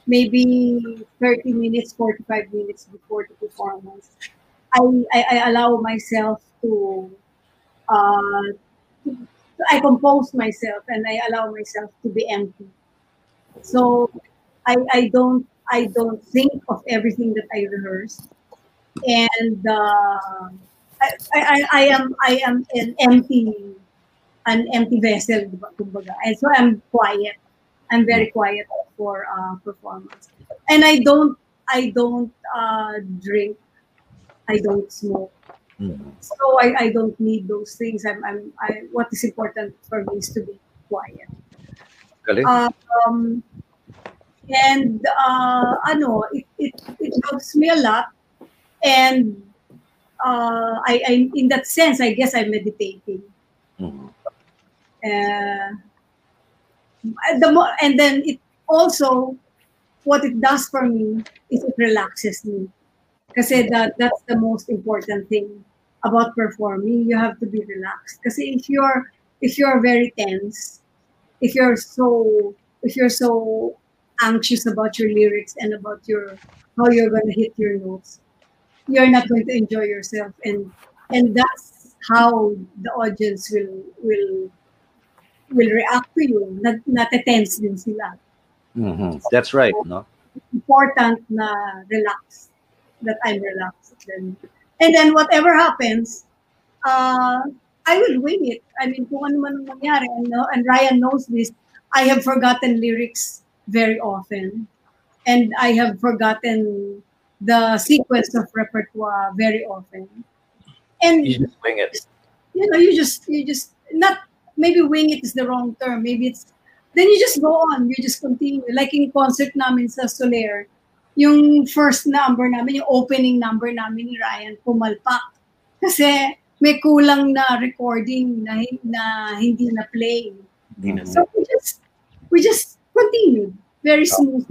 maybe 30 minutes, 45 minutes before the performance, I, I, I allow myself to, uh, I compose myself and I allow myself to be empty. So I, I don't I don't think of everything that I rehearse, and uh, I, I, I- am I am an empty an empty vessel, kumbaga. and so I'm quiet. I'm very quiet for uh, performance, and I don't I don't uh, drink I don't smoke. Mhm. So I, I don't need those things. I'm, I'm I, what is important for me is to be quiet. Um, and uh, ano, it, it, it helps me a lot. And uh, I, I, in that sense, I guess I'm meditating. Mhm. Uh, the more, and then it also, what it does for me is it relaxes me. Kasi that, that's the most important thing about performing. You have to be relaxed. Kasi if you're, if you're very tense, if you're so, if you're so anxious about your lyrics and about your, how you're going to hit your notes, you're not going to enjoy yourself. And, and that's how the audience will, will will react to you. Nat nate-tense din sila. Mhm. That's right, no? Important na relax. That I'm relaxed. Then, and then whatever happens, uh, I will wing it. I mean, kung ano man ang mangyari. And, and Ryan knows this. I have forgotten lyrics very often. And I have forgotten the sequence of repertoire very often. And You just wing it. you know, you just you just not maybe wing it is the wrong term. Maybe it's then you just go on, you just continue. Like in concert namin sa Soler, yung first number namin, yung opening number namin ni Ryan, pumalpak. Kasi may kulang na recording na, na hindi na play. Hindi na- So we just we just continued very smooth.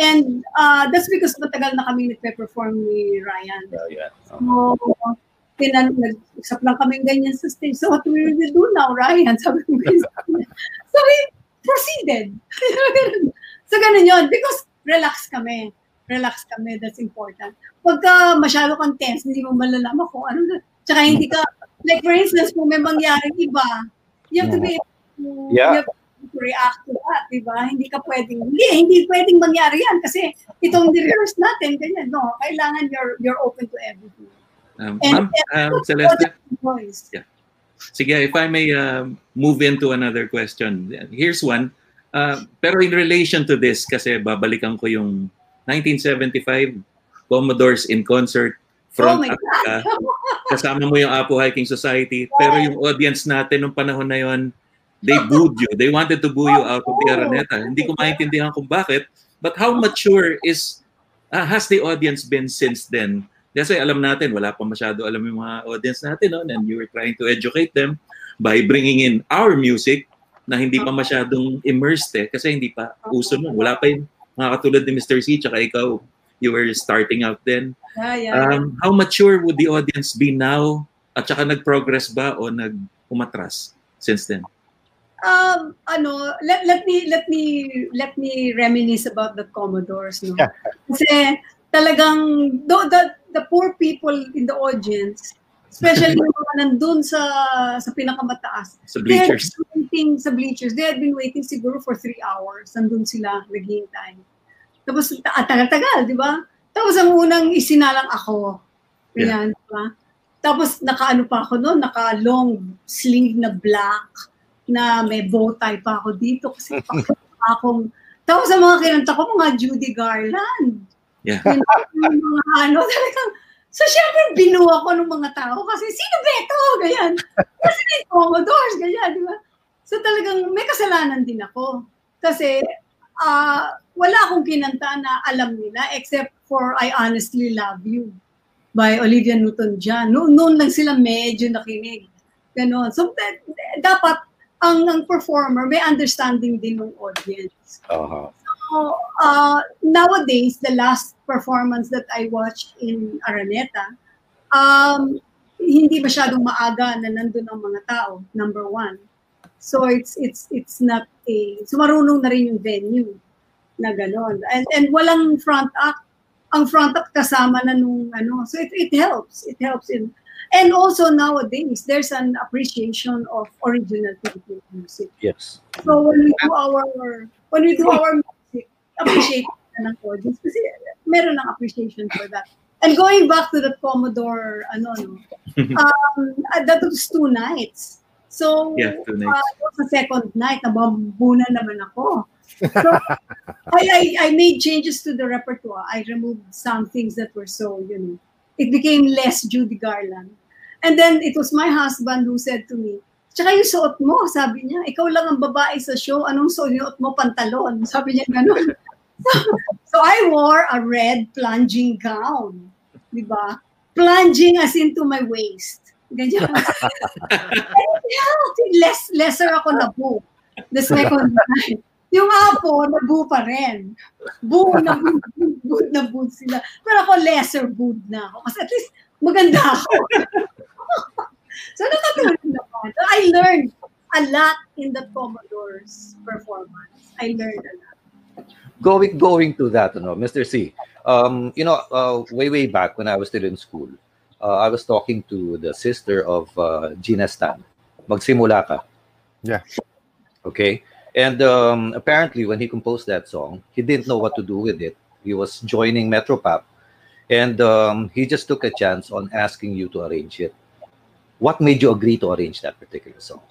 And uh, that's because matagal na kami nagpe-perform ni Ryan. Yeah, yeah. Uh, So, tinan, nag-usap lang kami ganyan sa stage. So, what will we do now, Ryan? *laughs* Sabi ko, so, we proceeded. *laughs* so, ganun yun. Because relax kami. Relax kami. That's important. Pagka masyado kang tense, hindi mo malalaman kung ano na. Tsaka hindi ka, like for instance, kung may mangyaring iba, you have to be able to, Yeah. you have to react to that, di ba? Hindi ka pwedeng, hindi, hindi pwedeng mangyari yan kasi itong rehearse natin, ganyan, no? Kailangan you're, you're open to everything. Um, And- Ma'am, um, Celeste, Voice. Yeah. Sige, if I may um, move into another question. Here's one. Uh, pero in relation to this, kasi babalikan ko yung 1975, Commodores in concert Oh from my Africa. *laughs* Kasama mo yung Apo Hiking Society. Pero yung audience natin nung panahon na yon, they booed you. They wanted to boo you out of the Araneta. Hindi ko maintindihan kung bakit. But how mature is uh, has the audience been since then? Kasi alam natin, wala pa masyado alam yung mga audience natin. No? And you were trying to educate them by bringing in our music na hindi pa masyadong immersed eh. Kasi hindi pa uso nun. Wala pa yung mga katulad ni Mr. C tsaka ikaw. You were starting out then. Yeah, yeah. Um, how mature would the audience be now? At saka nag-progress ba o nag-umatras since then? um ano let let me let me let me reminisce about the commodores no kasi talagang the, the the poor people in the audience especially yung mga nandun sa sa pinakamataas. Sa they had bleachers? been waiting sa bleachers. They had been waiting siguro for three hours. Nandun sila naghihintay. Tapos ta- tagal-tagal di ba? Tapos ang unang isinalang ako. Ayan, di ba? Tapos nakaano pa ako noon? Naka long sleeve na black na may bow tie pa ako dito kasi *laughs* pakita akong tapos ang mga kinanta ko mga Judy Garland. Yeah. Yun, yung mga ano *laughs* talagang so syempre binuwa ko ng mga tao kasi sino ba ito ganyan kasi may Commodores ganyan di ba so talagang may kasalanan din ako kasi ah wala akong kinanta na alam nila except for I Honestly Love You by Olivia Newton-John. Noon, noon lang sila medyo nakinig. Ganon. So, da- dapat ang, ang performer may understanding din ng audience. Uh-huh. So, uh, nowadays, the last performance that I watched in Araneta, um, hindi masyadong maaga na nandun ang mga tao, number one. So it's it's it's not a so marunong na rin yung venue na gano'n. And and walang front act. Ang front act kasama na nung ano. So it it helps. It helps in and also nowadays there's an appreciation of original Filipino music. Yes. So when we do our when we do our appreciate na ng audience kasi meron ng appreciation for that. And going back to the Commodore, ano, no, *laughs* um, uh, that was two nights. So, Yeah, two nights. uh, sa second night, nabambuna naman ako. So, *laughs* I, I, I made changes to the repertoire. I removed some things that were so, you know, it became less Judy Garland. And then it was my husband who said to me, Tsaka yung suot mo, sabi niya, ikaw lang ang babae sa show, anong suot mo pantalon? Sabi niya ganun. *laughs* so, I wore a red plunging gown. Di ba? Plunging as into my waist. Ganyan. *laughs* yeah, less, lesser ako na boo. The second night. Yung apo, nabu pa rin. Boo na boo, boo na boo sila. Pero ako lesser boo na ako. Kasi at least maganda ako. *laughs* so nakatulong naman. I learned a lot in the Commodore's performance. I learned a lot. Going going to that, you know, Mr. C. Um, you know, uh, way way back when I was still in school, uh, I was talking to the sister of uh, Gina Stan. Magsimula ka. Yeah. Okay. And um, apparently, when he composed that song, he didn't know what to do with it. He was joining Metropop, and um, he just took a chance on asking you to arrange it. What made you agree to arrange that particular song?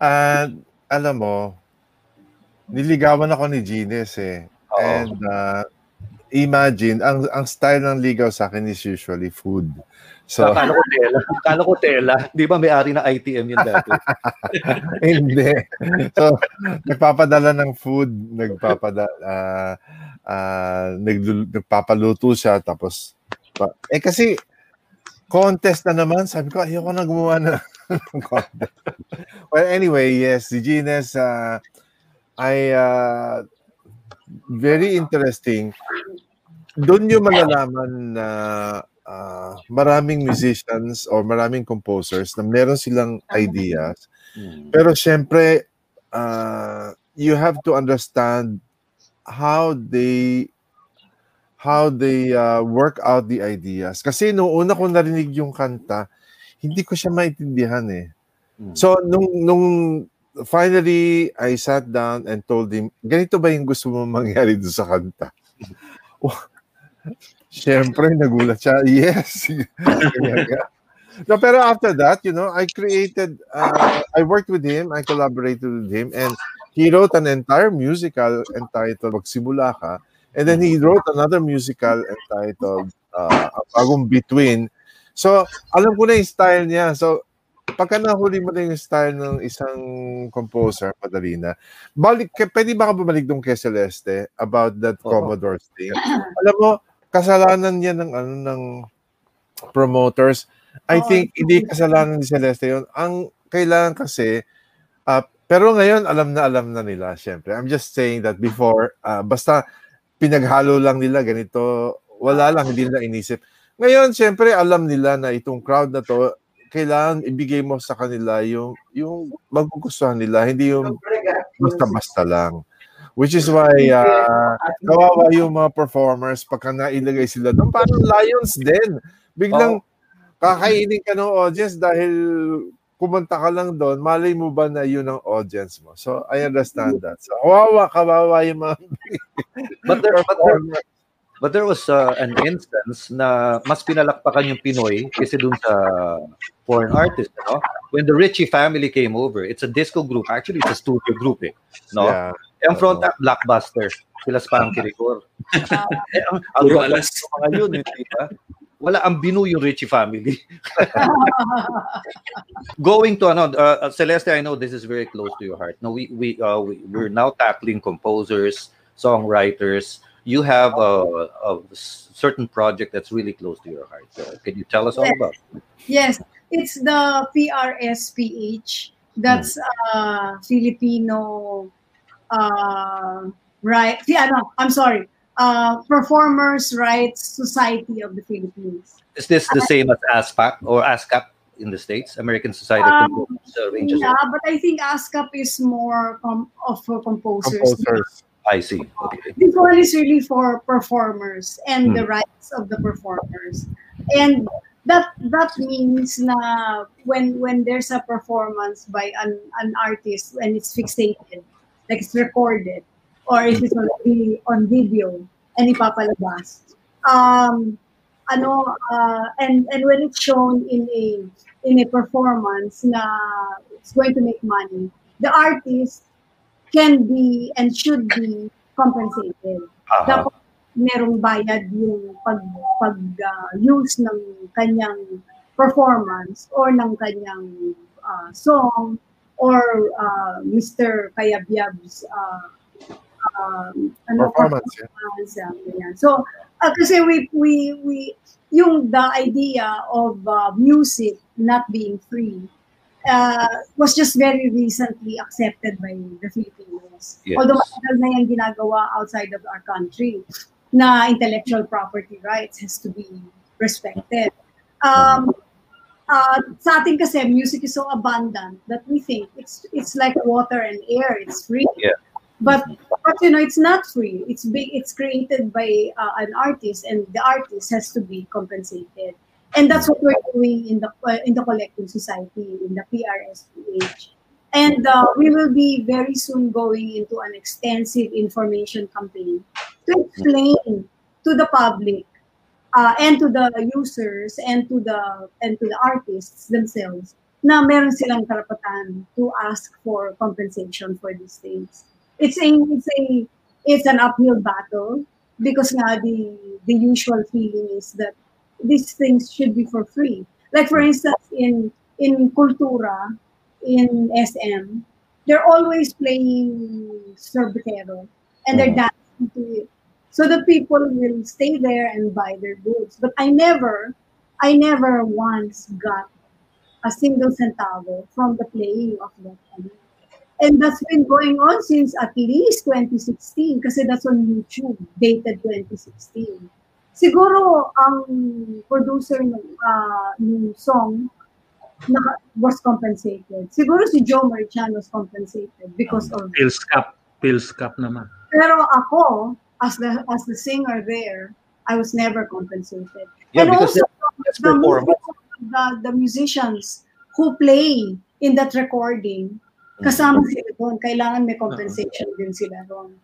Ah, alam mo, niligawan ako ni Gines eh. Oo. And uh, imagine, ang ang style ng ligaw sa akin is usually food. So, Kala ko tela. Kala ko tela. Di ba may-ari ng ITM yun dati? *laughs* hindi. So, nagpapadala ng food, nagpapada ah ah, naglul- nagpapaluto siya tapos pa- eh kasi contest na naman, sabi ko ayoko na gumawa na *laughs* ng contest. Well, anyway, yes, si Gines uh, I uh, very interesting. Doon yung malalaman na ah, maraming musicians or maraming composers na meron silang ideas Hmm. pero syempre, uh, you have to understand how they how they uh, work out the ideas. Kasi nung una ko narinig yung kanta, hindi ko siya maintindihan eh. Hmm. So, nung, nung finally, I sat down and told him, ganito ba yung gusto mo mangyari doon sa kanta? *laughs* Siyempre, nagulat siya. *laughs* Yes. no, pero after that, you know, I created, uh, I worked with him, I collaborated with him, and he wrote an entire musical entitled Magsimula Ka. And then he wrote another musical entitled uh, Bagong Between. So, alam ko na yung style niya. So, pagka nahuli mo na yung style ng isang composer, madali na. Balik, k- pwede ba ka bumalik doon kay Celeste about that Oo. Commodore's thing? Alam mo, kasalanan niya ng ano ng promoters. I Oo. think hindi kasalanan ni Celeste yun. Ang kailangan kasi, ah, pero ngayon alam na alam na nila, syempre. I'm just saying that before, ah, basta pinaghalo lang nila ganito, wala lang, hindi nila inisip. Ngayon, syempre, alam nila na itong crowd na to, kailangan ibigay mo sa kanila yung yung magugustuhan nila, hindi yung basta-basta lang. Which is why uh, kawawa yung mga performers pagka nailagay sila doon. Parang lions din. Biglang kakainin ka ng audience dahil kumanta ka lang doon, malay mo ba na yun ang audience mo? So, I understand that. So, kawawa, kawawa yung mga But there, but there. But there was uh, an instance na mas pinalakpakan yung Pinoy kasi dun sa foreign artist, no? When the Ritchie family came over, it's a disco group. Actually, it's a studio group, eh. No? Yeah. Ang front act, Blockbuster. Sila Spanky Record. *laughs* eh, ang, ang Puro rock- alas. mga yun, eh, di ba? Wala ang binu yung Ritchie family. *laughs* Going to ano, uh, uh, Celeste, I know this is very close to your heart. No, we we uh, we we're now tackling composers, songwriters. You have a, a certain project that's really close to your heart. Uh, can you tell us all about? it? Yes, it's the PRSPH. That's uh, Filipino uh, right. Yeah, no, I'm sorry. Uh, Performers Rights Society of the Philippines. Is this the same as ASPAC or ASCAP in the states, American Society of Um, Composers? Uh, Yeah, but I think ASCAP is more com- of for composers. Composers. I see. Okay. This one is really for performers and the Hmm. rights of the performers. And that that means na when when there's a performance by an, an artist and it's fixated, like it's recorded, or if it's on, vi- on video and ipapalabas. Um, ano, uh, and and when it's shown in a in a performance na it's going to make money, the artist can be and should be compensated. Uh-huh. Dapat merong bayad yung pag pag uh, use ng kanyang performance or ng kanyang uh, song or uh, Mr. Kayabyab's uh, um, ano, Performance, yeah. performance, ah, ganyan. So, uh, kasi we, we, we, yung the idea of uh, music not being free uh, was just very recently accepted by the Filipinos. Yes. Although matagal na yung ginagawa outside of our country na intellectual property rights has to be respected. Um, uh, sa atin kasi, music is so abundant that we think it's it's like water and air. It's free. Yeah. But but you know, it's not free. It's big. It's created by uh, an artist, and the artist has to be compensated. And that's what we're doing in the in the collective society in the PRSPH. And uh, we will be very soon going into an extensive information campaign to explain to the public uh, and to the users and to the and to the artists themselves na meron silang karapatan to ask for compensation for these things. It's a it's a it's an uphill battle because nga the the usual feeling is that these things should be for free. Like for instance in in Kultura in SM, they're always playing sorbetero and they're Mhm. dancing to it. So the people will stay there and buy their goods. But I never, I never once got a single centavo from the playing of that ano. And that's been going on since at least 2016 kasi that's on YouTube, dated 2016. Siguro ang producer ng uh, ng song naka, was compensated. Siguro si Joe Marichan was compensated because of Pills Cup. Pills Cup naman. pero ako, as the as the singer there, I was never compensated. Yeah, and because also, that's the, the, the musicians who play in that recording, kasama sila doon. Kailangan may compensation din sila doon.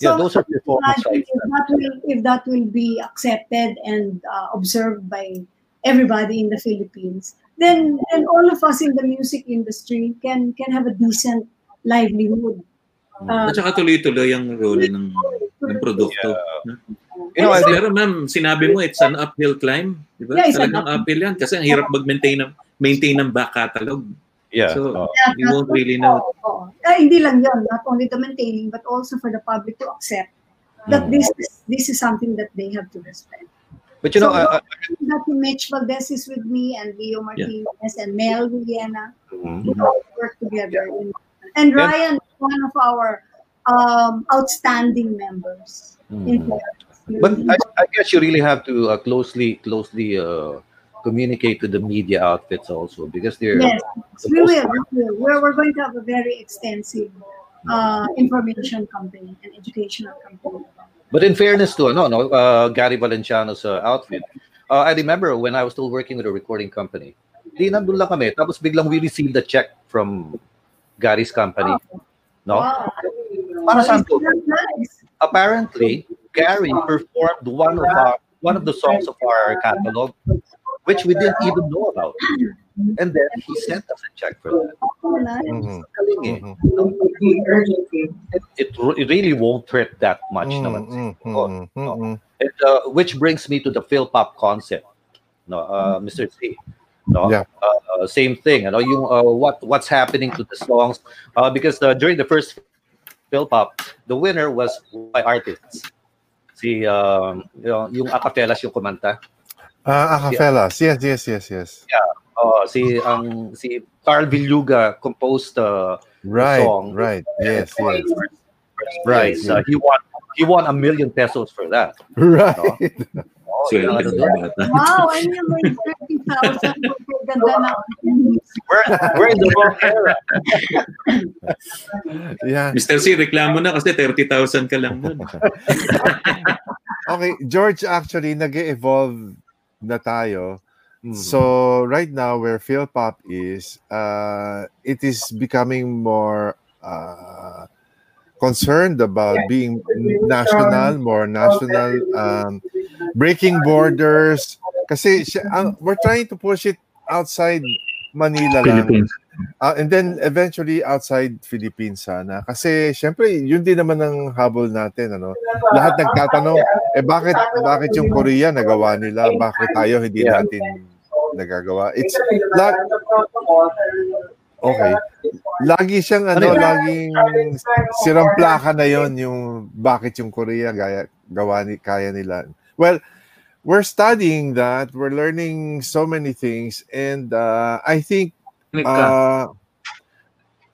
Yeah, those are performance rights. if that will if that will be accepted and uh, observed by everybody in the Philippines, then then all of us in the music industry can can have a decent livelihood. Uh, At saka tuloy-tuloy ang role ng, ng produkto. You know, think, Pero ma'am, sinabi mo it's an uphill climb, di ba? Yeah, it's an Talagang uphill yan kasi ang hirap mag-maintain ng maintain ng back catalog. Yeah. So, uh, Yeah, you won't really know. Oo. Eh, hindi lang yun, not only the maintaining, but also for the public to accept that Mm. this is this is something that they have to respect. but you know, So, I, I, That Mitch Valdez is with me and Leo Martinez and Mel Villena. Mhm. We all work together. In, and Ryan is one of our um, outstanding members. in Mhm. But I, I guess you really have to uh, closely closely uh, communicate to the media outfits also because they're Yes, we will. We will. We're, we're going to have a very extensive uh, information campaign and educational campaign. But in fairness to ano, no, uh, Gary Valenciano's uh, outfit, uh, I remember when I was still working with a recording company, di nandun lang kami, tapos biglang we received a check from Gary's company. No? Wow. Para to? Nice. Apparently, Gary performed one of our, one of the songs of our catalog, which we didn't even know about. And then he sent us a check for that. Oh, nice. Mhm. Galing eh. Mhm. It, it, it really won't hurt that much Mm, naman. mm, Oh, mm. And, uh, which brings me to the Phil Pop concept, no, uh, Mr. C. No, Yeah. uh, same thing. Ano, yung uh, what what's happening to the songs? Uh, because uh, during the first Phil Pop, the winner was by artists. Si um, you know, yung, yung Acafelas yung kumanta. Ah, Acafellas. Yes, yes, yes, yes. Uh, si ang si Carl Villuga composed uh, Right, song. right. Yes, yes. first prize. Uh, he won he won a million pesos for that. Right. Oh, So, doon. Wow, I mean, may 30,000. Ganda na. We're, we're in the wrong *laughs* era. Yeah. Mr. C, reklamo na kasi 30,000 ka lang nun. *laughs* Okay, George, actually, nag-evolve na tayo. Mm-hmm. So, right now, where Phil Pop is, uh, it is becoming more uh, concerned about being national, more national, um, breaking borders. Kasi siya- ang- we're trying to push it outside Manila lang. Ah, and then eventually outside Philippines sana. Kasi syempre, yun din naman ang habol natin. Ano? Lahat nagtatanong, eh bakit, bakit yung Korea nagawa nila? Bakit tayo hindi Yeah. natin nagagawa? It's, la- okay. Lagi siyang ano, Ano laging sirang plaka na yon yung bakit yung Korea gaya, gawa ni, kaya nila. Well, we're studying that. We're learning so many things. And uh, I think. Uh,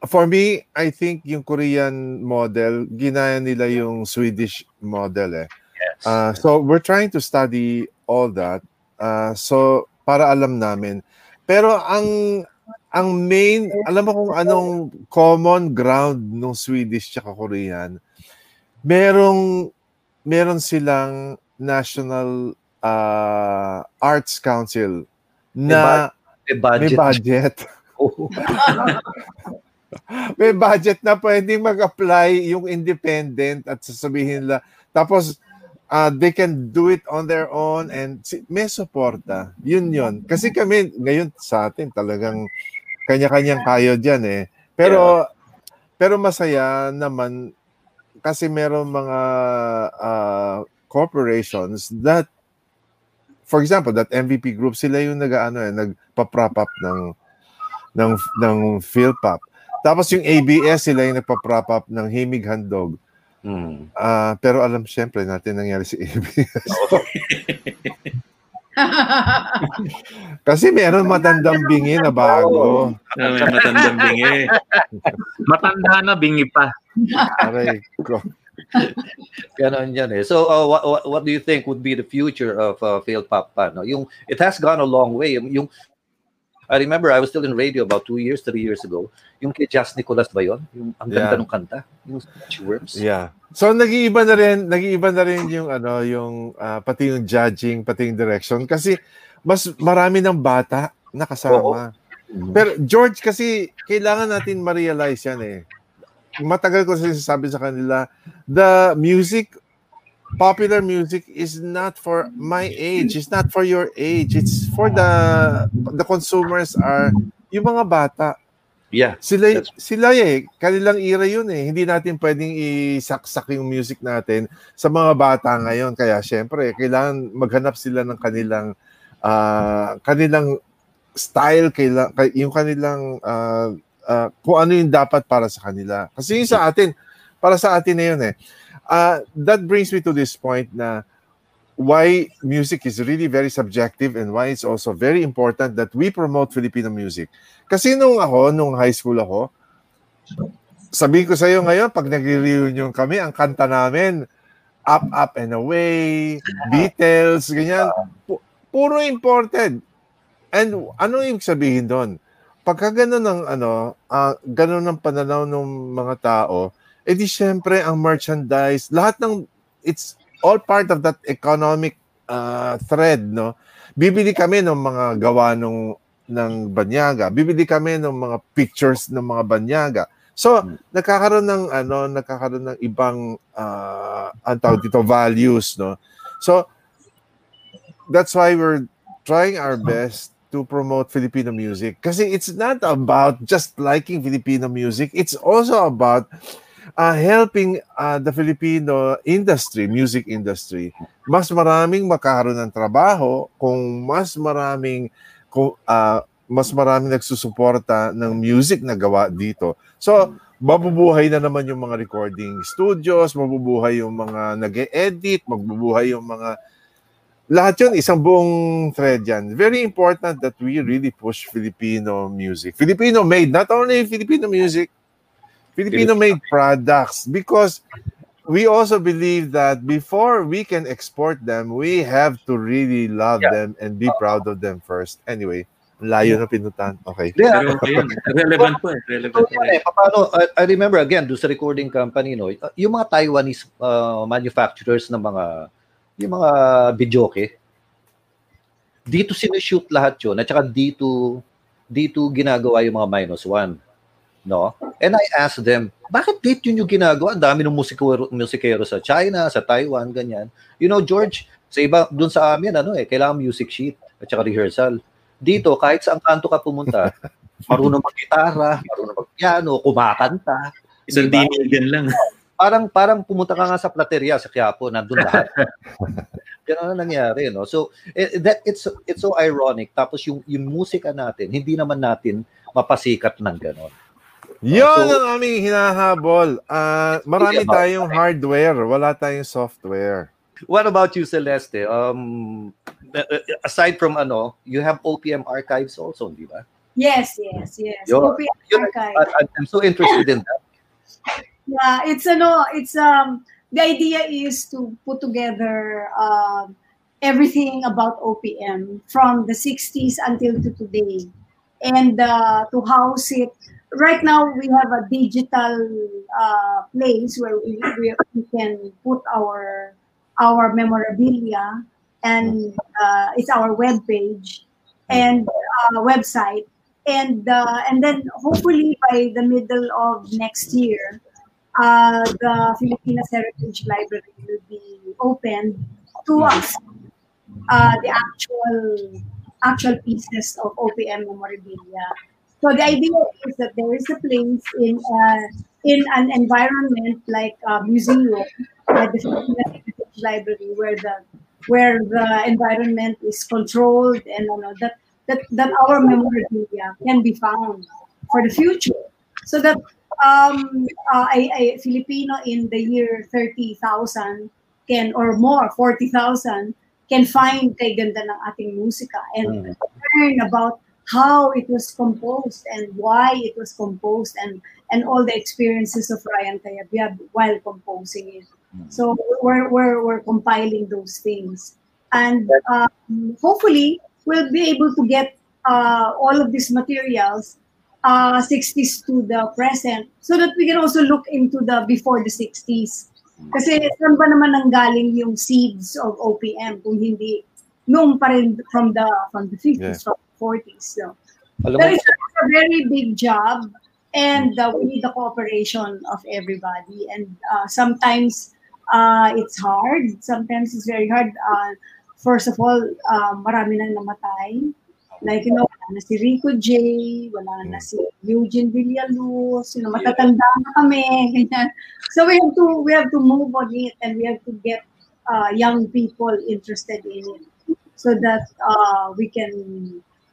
for me, I think yung Korean model, ginaya nila yung Swedish model eh. Yes. Uh, so we're trying to study all that. Uh, so para alam namin. Pero ang ang main, alam mo kung anong common ground ng Swedish tsaka Korean, merong meron silang National uh, Arts Council na May may budget. *laughs* *laughs* may budget na pwedeng mag-apply yung independent at sasabihin nila. Tapos, uh, they can do it on their own and may suporta. Yun yun. Kasi kami, ngayon sa atin, talagang kanya-kanyang kayo dyan eh. Pero, pero masaya naman kasi meron mga uh, corporations that for example, that MVP group, sila yung nag-ano eh, nagpa-prop up ng ng ng Philpop. Tapos yung ABS sila yung nagpa-prop up ng Himig Handog. Mm. Ah, pero alam siyempre natin nangyari si ABS. *laughs* Kasi meron matandang bingi na bago. May matandang bingi. Matanda na, bingi pa. Aray ko. Ganon yan eh. So, uh, what, what, what do you think would be the future of uh, failed pop pa? No? Yung, it has gone a long way. Yung, I remember I was still in radio about two years, three years ago. Yung kay Jas Nicolas ba yun? Yung ang ganda Yeah. ng kanta. Yung Worms. Yeah. So nag-iiba na rin, nag-iiba na rin yung ano, yung ah, pati yung judging, pati yung direction kasi mas marami ng bata na kasama. Mhm. Pero George kasi kailangan natin ma-realize yan eh. Matagal ko sinasabi sa kanila, the music popular music is not for my age, it's not for your age, it's for the the consumers are yung mga bata. Yeah. Sila, That's- sila eh, kanilang era yun eh. Hindi natin pwedeng isaksak yung music natin sa mga bata ngayon. Kaya syempre, kailangan maghanap sila ng kanilang ah, kanilang style, kaila, kay- yung kanilang ah, ah, kung ano yung dapat para sa kanila. Kasi yung sa atin, para sa atin na yun eh. Ah, that brings me to this point na why music is really very subjective and why it's also very important that we promote Filipino music. Kasi nung ako, nung high school ako, sabihin ko sa iyo ngayon, pag nagre-reunion kami, ang kanta namin, Up, Up and Away, Beatles, ganyan. Pu- puro imported. And ano yung sabihin doon? Pagka ganun ng ano, ah, ganun ng pananaw ng mga tao, edi syempre ang merchandise, lahat ng it's all part of that economic uh, thread, no? Bibili kami ng mga gawa nung ng banyaga. Bibili kami ng mga pictures ng mga banyaga. So, nagkakaroon ng ano, nagkakaroon ng ibang uh, ang tawag dito values, no? So, that's why we're trying our best to promote Filipino music kasi it's not about just liking Filipino music it's also about uh, helping uh, the Filipino industry music industry mas maraming makaroon ng trabaho kung mas maraming kung uh, mas maraming nagsusuporta ng music na gawa dito so mabubuhay na naman yung mga recording studios mabubuhay yung mga nag-edit mabubuhay yung mga lahat yun, isang buong thread yan. Very important that we really push Filipino music. Filipino made, not only Filipino music, Filipino made products because we also believe that before we can export them, we have to really love Yeah. them and be proud of them first. Anyway, layo na pinutan. Okay. Yeah. Relevant po eh. Relevant So, eh. eh, paano, I, I remember again, doon sa recording company, no, yung mga Taiwanese uh, manufacturers ng mga yung mga videoke, dito sinishoot lahat yun, at saka dito, dito ginagawa yung mga minus one. No? And I asked them, bakit dito yun yung ginagawa? Ang dami ng musikero, musikero sa China, sa Taiwan, ganyan. You know, George, sa iba, doon sa amin, ano eh, kailangan music sheet at saka rehearsal. Dito, kahit saan kanto ka pumunta, *laughs* marunong mag-gitara, marunong mag-piano, kumakanta. Isang Diba? dinigan lang. Parang parang pumunta ka nga sa plateria sa Quiapo, nandun lahat. *laughs* Ganun ang nangyari, no? So, eh, that it's it's so ironic. Tapos yung yung musika natin, hindi naman natin mapasikat ng ganon. Yun So- ang aming hinahabol. Ah, marami tayong hardware, wala tayong software. What about you, Celeste? Um, uh, uh, aside from ano, you have OPM archives also, di ba? Yes, yes, yes. Yo- OPM Yun, archive. I, I'm so interested in that. *laughs* Yeah, it's ano, it's um the idea is to put together um everything about OPM from the 60s until to today and uh, to house it right now we have a digital uh, place where we, we, we can put our our memorabilia and uh, it's our web page and uh, website. And uh, and then hopefully by the middle of next year uh, the Filipinas Heritage Library will be open to us. Uh, the actual actual pieces of OPM memorabilia. So the idea is that there is a place in uh, in an environment like a museum, like the Library, where the where the environment is controlled and you know, that that that our memorabilia can be found for the future, so that um, uh, a, a Filipino in the year thirty thousand can or more forty thousand can find kay ganda ng ating musika and Mm. learn about how it was composed and why it was composed and and all the experiences of Ryan Tayabyab while composing it. So we're, we're, we're compiling those things. And um, hopefully we'll be able to get uh, all of these materials uh, 60s to the present so that we can also look into the before the 60s. Kasi saan ba naman nanggaling yung seeds of OPM kung hindi nung pa rin from the from the 50s, Yeah. from 40s. So, Alam mo, that is a very big job and uh, we need the cooperation of everybody and uh, sometimes uh, it's hard sometimes it's very hard uh, first of all uh, marami nang namatay Like, you know, wala na si Rico J, wala na si Eugene Villaluz, you know, matatanda na kami, ganyan. So we have to, we have to move on it and we have to get uh, young people interested in it so that uh, we can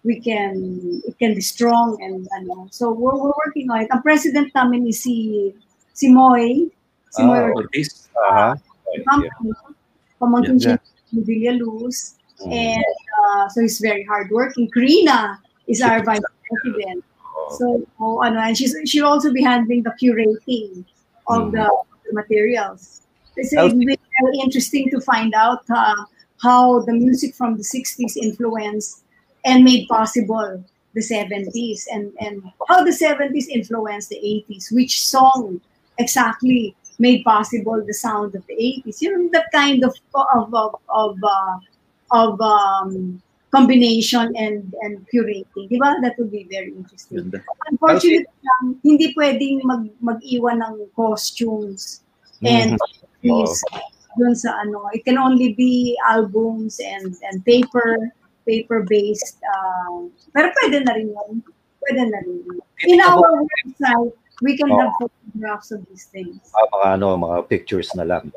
we can it can be strong and ano. So we're, we're working on it. Ang president namin is si si Moy, si Moy Oh, Ortiz. Uh-huh. Pamangkin, pamangkin Yeah. siya ni Villaluz. Mm. And uh, so he's very hardworking. Karina is our vice president. So, oh, ano, and she's she'll also be handling the curating of the, the materials. It's Okay. it'll be very interesting to find out uh, how the music from the 60s influenced and made possible the 70s and, and how the 70s influenced the 80s, which song exactly made possible the sound of the 80s. You know, that kind of of of of, uh, of um, combination and and curating. Di ba? That would be very interesting. Ganda. Unfortunately, lang, hindi pwedeng mag, mag-iwan ng costumes and trees dun sa ano. It can only be albums and and paper paper-based. Uh, pero pwede na rin yun. Pwede na rin yun. In our website, we can have photographs of these things. Ah, mga ano, mga pictures na lang.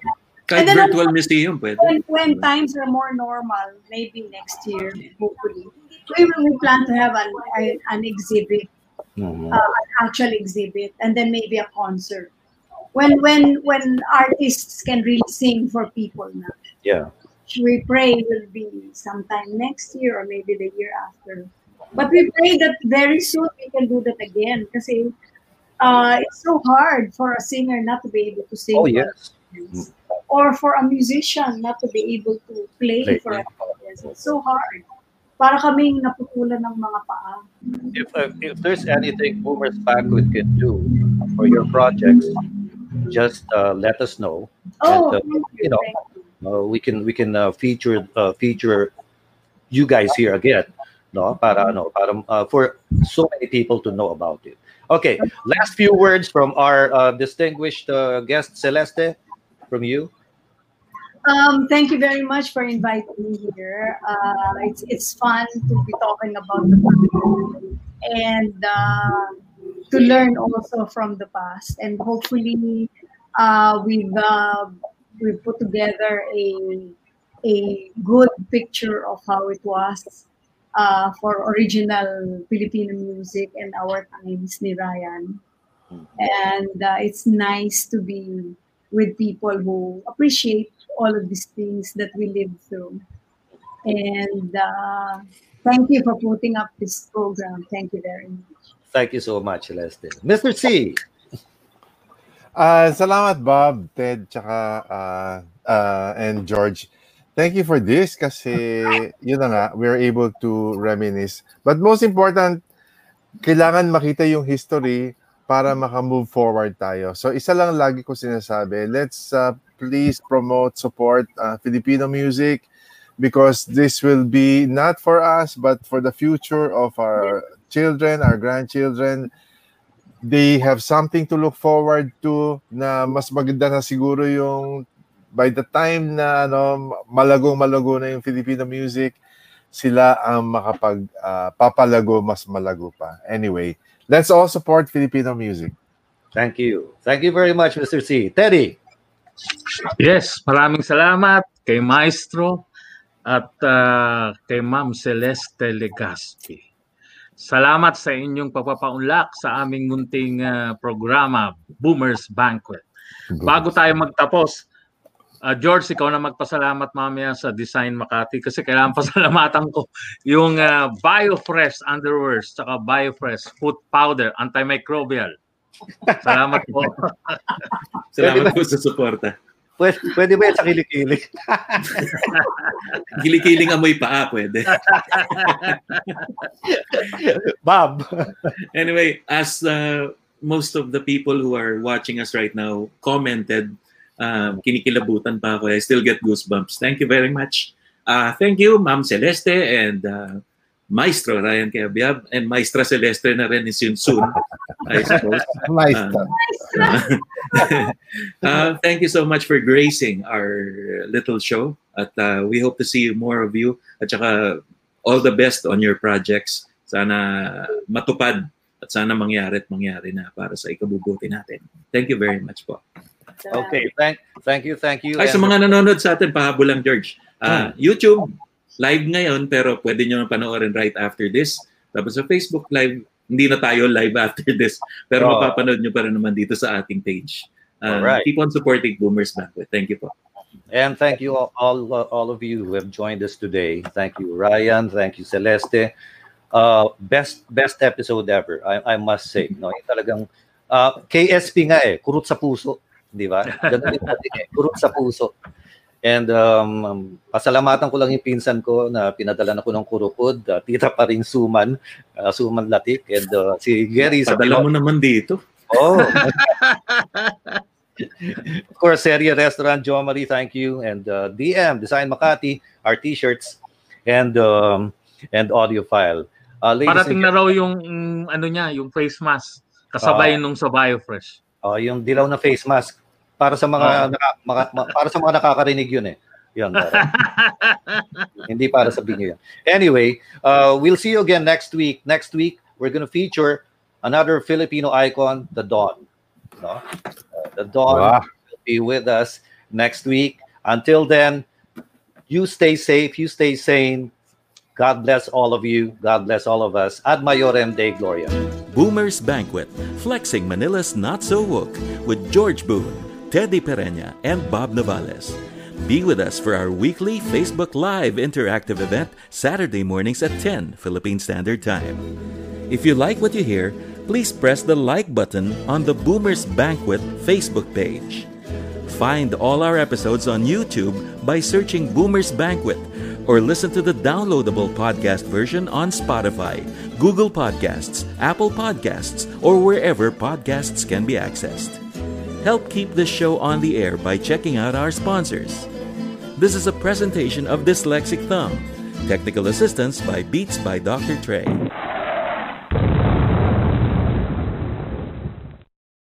Kahit And then- virtual museum, pwede. When, when times are more normal, maybe next year, hopefully, we will we plan to have an, an, an exhibit Mhm. uh, an actual exhibit and then maybe a concert when when when artists can really sing for people now Yeah. We pray will be sometime next year or maybe the year after but we pray that very soon we can do that again because uh, it's so hard for a singer not to be able to sing Oh, yes. audience. or for a musician not to be able to play, Play. for an audience. It's so hard. Para kaming naputulan ng mga paa. If, uh, if there's anything Boomers Banquet can do for your projects, just uh, let us know. Oh, And, uh, thank you. you know, thank you. Uh, we can we can uh, feature uh, feature you guys here again, no? Para ano, para uh, for so many people to know about it. Okay, last few words from our uh, distinguished uh, guest Celeste, from you. Um, thank you very much for inviting me here. Uh, it's it's fun to be talking about the past and uh, to learn also from the past. And hopefully, uh, we've we've put together a a good picture of how it was uh, for original Filipino music and our times ni Ryan. And uh, it's nice to be with people who appreciate all of these things that we live through. And uh, thank you for putting up this program. Thank you very much. Thank you so much, Celeste. Mr. C. Ah, salamat Bob, Ted, tsaka ah, ah, and George. Thank you for this kasi yun na nga, we're able to reminisce. But most important, kailangan makita yung history para maka-move forward tayo. So isa lang lagi ko sinasabi, let's ah, please promote, support ah, Filipino music because this will be not for us but for the future of our children, our grandchildren they have something to look forward to na mas maganda na siguro yung by the time na ano malagong malago na yung Filipino music sila ang makapag ah, papalago mas malago pa anyway let's all support Filipino music Thank you. Thank you very much, Mr. C. Teddy. Yes, maraming salamat kay Maestro at ah, kay Ma'am Celeste Legaspi. Salamat sa inyong pagpapaunlak sa aming munting ah, programa, Boomers Banquet. Bago tayo magtapos, ah, George, ikaw na magpasalamat mamaya sa Design Makati kasi kailangan *laughs* pasalamatan ko yung ah, BioFresh underwears tsaka BioFresh foot powder, antimicrobial. Salamat po. *laughs* Salamat po sa suporta. Pwede, pwede ba yan sa kilikili? *laughs* Gilikiling amoy paa, pwede. *laughs* Bob. Anyway, as uh, most of the people who are watching us right now commented, um, kinikilabutan pa ako. I still get goosebumps. Thank you very much. Uh, thank you, Ma'am Celeste and uh, Maestro Ryan Cabiab and Maestra Celeste na rin is yun soon, I suppose. nice Uh, uh, thank you so much for gracing our little show. At uh, we hope to see more of you. At saka all the best on your projects. Sana matupad at sana mangyari at mangyari na para sa ikabubuti natin. Thank you very much po. Okay, thank thank you, thank you. Ay, sa mga nanonood sa atin, pahabol lang, George. Ah, YouTube, live ngayon, pero pwede nyo panoorin right after this. Tapos sa Facebook live, hindi na tayo live *laughs* after this. Pero Oh. mapapanood nyo pa rin naman dito sa ating page. Ah, Alright. Keep on supporting Boomers Banquet. Thank you po. And thank you all, all, all of you who have joined us today. Thank you, Ryan. Thank you, Celeste. Uh, best best episode ever, I, I must say. No, yung talagang uh, KSP nga eh, kurot sa puso, di ba? *laughs* Ganun din natin eh, kurot sa puso. And um, pasalamatan ko lang yung pinsan ko na pinadala na ko ng kurukod, uh, tita pa rin Suman, uh, Suman Latik, and uh, si Gary sa Padala mo naman dito. Oh. *laughs* of course, Seria Restaurant, Jo Marie, thank you. And uh, DM, Design Makati, our t-shirts, and um, and audio file. Uh, Parating na raw yung mm, ano niya, yung face mask kasabay Ah. nung sa BioFresh. uh, yung dilaw na face mask para sa mga, Oo. naka- maka- ma- para sa mga nakakarinig yun eh. Yun. para- *laughs* Hindi para sa binyo yan. Anyway, uh, we'll see you again next week. Next week, we're going to feature another Filipino icon, the Dawn. No? Uh, the Dawn Wow. will be with us next week. Until then, you stay safe, you stay sane. God bless all of you. God bless all of us. Ad Maiorem Dei Gloria. Boomer's Banquet, flexing Manila's not so woke with George Boone, Teddy Pereña, and Bob Navales. Be with us for our weekly Facebook Live interactive event Saturday mornings at 10 Philippine Standard Time. If you like what you hear, please press the like button on the Boomers Banquet Facebook page. Find all our episodes on YouTube by searching Boomers Banquet or listen to the downloadable podcast version on Spotify, Google Podcasts, Apple Podcasts, or wherever podcasts can be accessed. Help keep this show on the air by checking out our sponsors. This is a presentation of Dyslexic Thumb. Technical assistance by Beats by Dr. Trey.